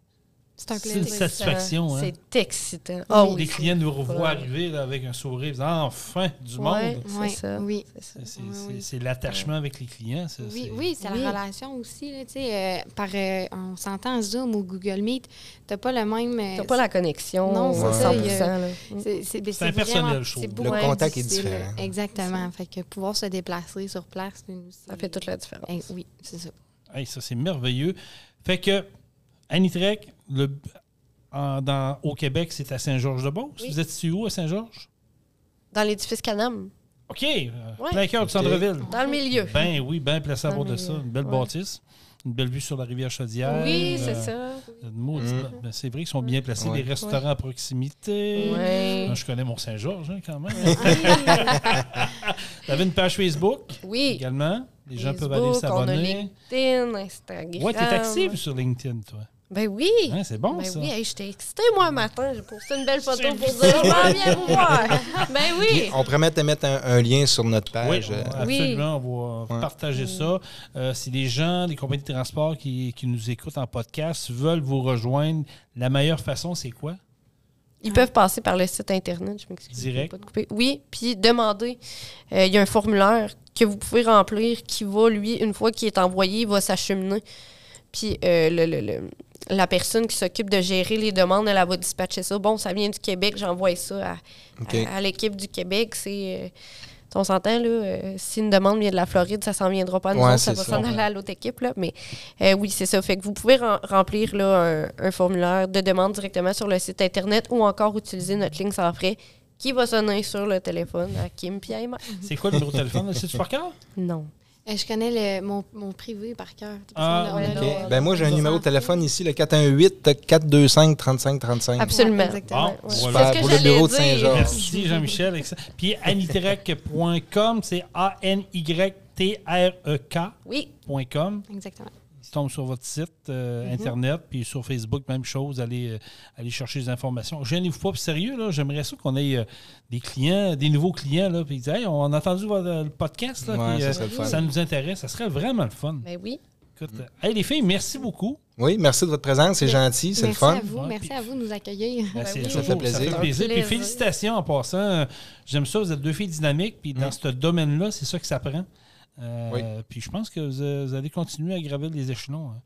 C'est un c'est plaisir. une satisfaction. Hein? C'est excitant. Oui, Les c'est- clients nous revoient Ouais. arriver là, avec un sourire, disant enfin du Ouais, monde. Oui, c'est ça. oui. C'est. C'est- C'est c'est- c'est l'attachement avec les clients. ça, Oui, c'est- oui, c'est Oui. la relation aussi. Là, tu sais, euh, par, euh, on s'entend en Zoom ou Google Meet, t'as pas le même... euh, T'as pas la connexion. Non, euh, c'est ça, 100%. il y a- là. C'est c'est- c'est impersonnel, je trouve. c'est Le contact est différent. Exactement. Fait que pouvoir se déplacer sur place, Ça fait toute la différence. Eh, oui, c'est ça. Ça, c'est merveilleux. Fait que, Anitrek, le, en- dans, au Québec, c'est à Saint-Georges-de-Beauce. Oui. Vous êtes situé où à Saint-Georges? Dans l'édifice Canam, OK. Ouais. Plein cœur du centre-ville. dans le milieu. Ben oui, bien placé à bord de ça. Une belle Ouais. bâtisse. Une belle vue sur la rivière Chaudière. oui, c'est Euh, ça. Mm. ben, c'est vrai qu'ils sont bien placés. Ouais. Des restaurants à proximité. Ouais. Moi, je connais mon Saint-Georges hein, quand même. Vous avez une page Facebook? Oui. également? Les gens peuvent aller s'abonner. LinkedIn, Instagram. Ouais, t'es active sur LinkedIn, toi. Ben oui. Hein, c'est bon, ben ça. oui, hey, j'étais excitée, moi, un matin. J'ai posté une belle photo pour dire je m'en viens vous voir. ben oui. On promet de mettre un, un lien sur notre Oui, page. on- euh, Oui. absolument. On va Ouais. partager ça. Euh, si des gens, des compagnies de transport qui, qui nous écoutent en podcast veulent vous rejoindre, la meilleure façon, c'est quoi? Ils peuvent passer par le site Internet, je m'excuse. Direct. pas couper. Oui, puis demander. Euh, Il y a un formulaire que vous pouvez remplir qui va, lui, une fois qu'il est envoyé, il va s'acheminer. Puis euh, le- le- le- la personne qui s'occupe de gérer les demandes, elle, elle va dispatcher ça. Bon, ça vient du Québec, j'envoie ça à, OK. à- à l'équipe du Québec. C'est. euh, on s'entend, là, euh, si une demande vient de la Floride, ça s'en viendra pas à nous Ouais, autres, ça va s'en aller à l'autre équipe. Là. Mais euh, oui, c'est ça. Fait que vous pouvez rem- remplir là, un, un formulaire de demande directement sur le site Internet ou encore utiliser notre ligne sans frais qui va sonner sur le téléphone à Kim Emma. C'est quoi le numéro de téléphone? C'est-tu par cœur? Non. Euh, je connais le, mon, mon privé par cœur. Ah, Parce qu'on a- ouais, on a OK. le- Ben moi, j'ai un numéro de téléphone ici, le 418-425-3535. Absolument. Ouais, exactement. Bon, voilà. Super, pour le bureau de. Saint-Georges. Merci, Jean-Michel. Puis anitrek.com, c'est A-N-Y-T-R-E-K.com. Oui. Exactement. Ils tombent sur votre site euh, Internet, puis sur Facebook, même chose. Allez, euh, allez chercher des informations. Gênez-vous pas, puis sérieux, là, j'aimerais ça qu'on ait euh, des clients, des nouveaux clients, là, puis ils disent Hey, on a entendu votre le podcast, là, Ouais, puis, ça euh, le nous intéresse. Ça serait vraiment le fun. Ben oui. Écoute, hey, les filles, merci beaucoup. Oui, merci de votre présence, c'est gentil, c'est le Merci fun. à vous. Ouais, Merci puis- à vous de nous accueillir. Ben, oui. toujours- Ça fait plaisir. Ça fait plaisir. Puis félicitations en passant. J'aime ça, vous êtes deux filles dynamiques, puis dans Mm. ce domaine-là, c'est ça que ça prend. Euh, Oui. Puis je pense que vous, vous allez continuer à gravir les échelons. hein.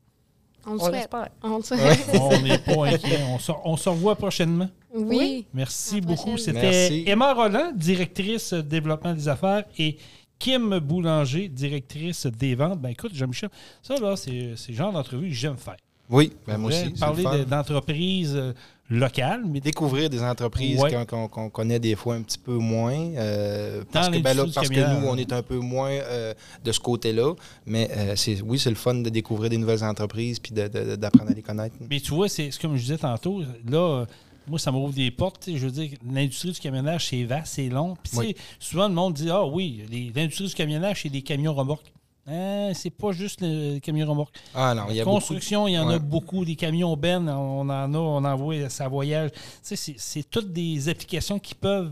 On le souhaite. On le souhaite. Ouais. On n'est pas inquiet. On se, on se revoit prochainement. Oui. Merci beaucoup. C'était. Emma Roland, directrice développement des affaires, et Kim Boulanger, directrice des ventes. Ben écoute, Jean-Michel, ça là, c'est c'est le genre d'entrevue que j'aime faire. Oui, ben moi aussi. Parler d'entreprises euh, locales, mais Découvrir des entreprises Ouais. qu'on connaît des fois un petit peu moins. euh, parce que, ben là, parce que nous, on est un peu moins euh, de ce côté-là. Mais euh, c'est oui, c'est le fun de découvrir des nouvelles entreprises puis d'apprendre à les connaître. Mais tu vois, c'est comme je disais tantôt, là, moi, ça m'ouvre des portes. Je veux dire, l'industrie du camionnage, c'est vaste, c'est long. Puis, Oui. souvent, le monde dit Ah oui, l'industrie du camionnage, c'est des camions remorques. Hein, c'est pas juste les camions remorques. Ah non, il y a Construction, il y en a beaucoup. Des camions Ben, on en a, on envoie ça voyage. Tu sais, c'est- toutes des applications qui peuvent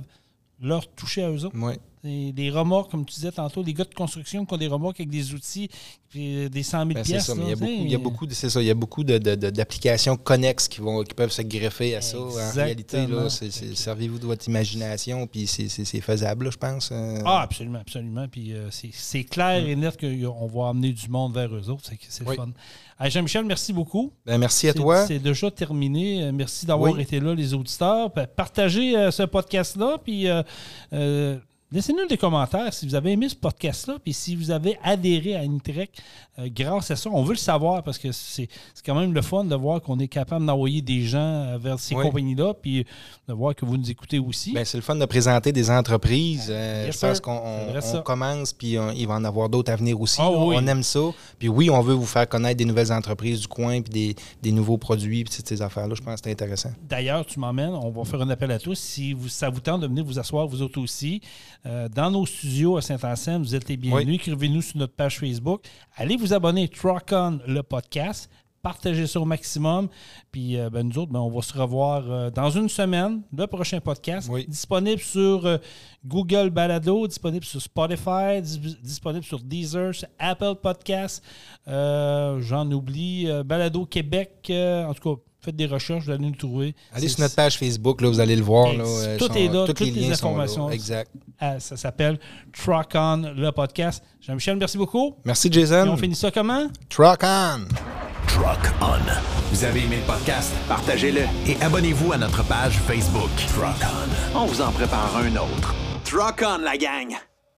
leur toucher à eux autres. Ouais. C'est Des remorques, comme tu disais tantôt, les gars de construction qui ont des remorques avec des outils, puis euh, des 100 000 Ben, c'est pièces. il il y a beaucoup c'est ça, il y a beaucoup d'applications connexes qui, vont, qui peuvent se greffer à ça. En réalité, là, servez-vous de votre imagination, puis c'est, faisable, là, je pense. euh. Ah, absolument, absolument. Puis euh, c'est, clair et net qu'on va amener du monde vers eux autres. C'est, Oui. fun. Jean-Michel, merci beaucoup. Ben, merci à toi. C'est déjà terminé. Merci d'avoir Oui. été là, les auditeurs. Pa- Partagez euh, ce podcast-là. Puis euh, laissez-nous des commentaires si vous avez aimé ce podcast-là. Puis si vous avez adhéré à Initrek euh, grâce à ça. On veut le savoir parce que c'est, quand même le fun de voir qu'on est capable d'envoyer des gens euh, vers ces Oui. compagnies-là. Puis de voir que vous nous écoutez aussi. Ben, c'est le fun de présenter des entreprises. Euh, je pense qu'on commence, puis on- il va en avoir d'autres à venir aussi. Ah oui. On aime ça. Puis oui, on veut vous faire connaître des nouvelles entreprises du coin, puis des, des nouveaux produits, puis toutes ces affaires-là. Je pense que c'est intéressant. D'ailleurs, tu m'emmènes, on va faire un appel à tous. Si vous, ça vous tente de venir vous asseoir, vous autres aussi, euh, dans nos studios à Saint-Anselme. Vous êtes les bienvenus. Oui. Écrivez-nous sur notre page Facebook. Allez vous abonner Truck On, le podcast. Partagez ça au maximum. Puis euh, ben, nous autres, ben, on va se revoir euh, dans une semaine, le prochain podcast. Oui. Disponible sur euh, Google Balado, disponible sur Spotify, dis- disponible sur Deezer, sur Apple Podcasts. Euh, J'en oublie. Balado Québec. en tout cas, faites des recherches, vous allez nous trouver. Allez sur notre page Facebook, là, vous allez le voir. Là, euh, tout sont- est là, toutes les là. informations. Exact. Ah, ça s'appelle Truck On, le podcast. Jean-Michel, merci beaucoup. Merci, Et Jason. on finit ça comment? Truck on! Truck. Vous avez aimé le podcast? Partagez-le. Et abonnez-vous à notre page Facebook. Truck On. On vous en prépare un autre. Truck on, la gang!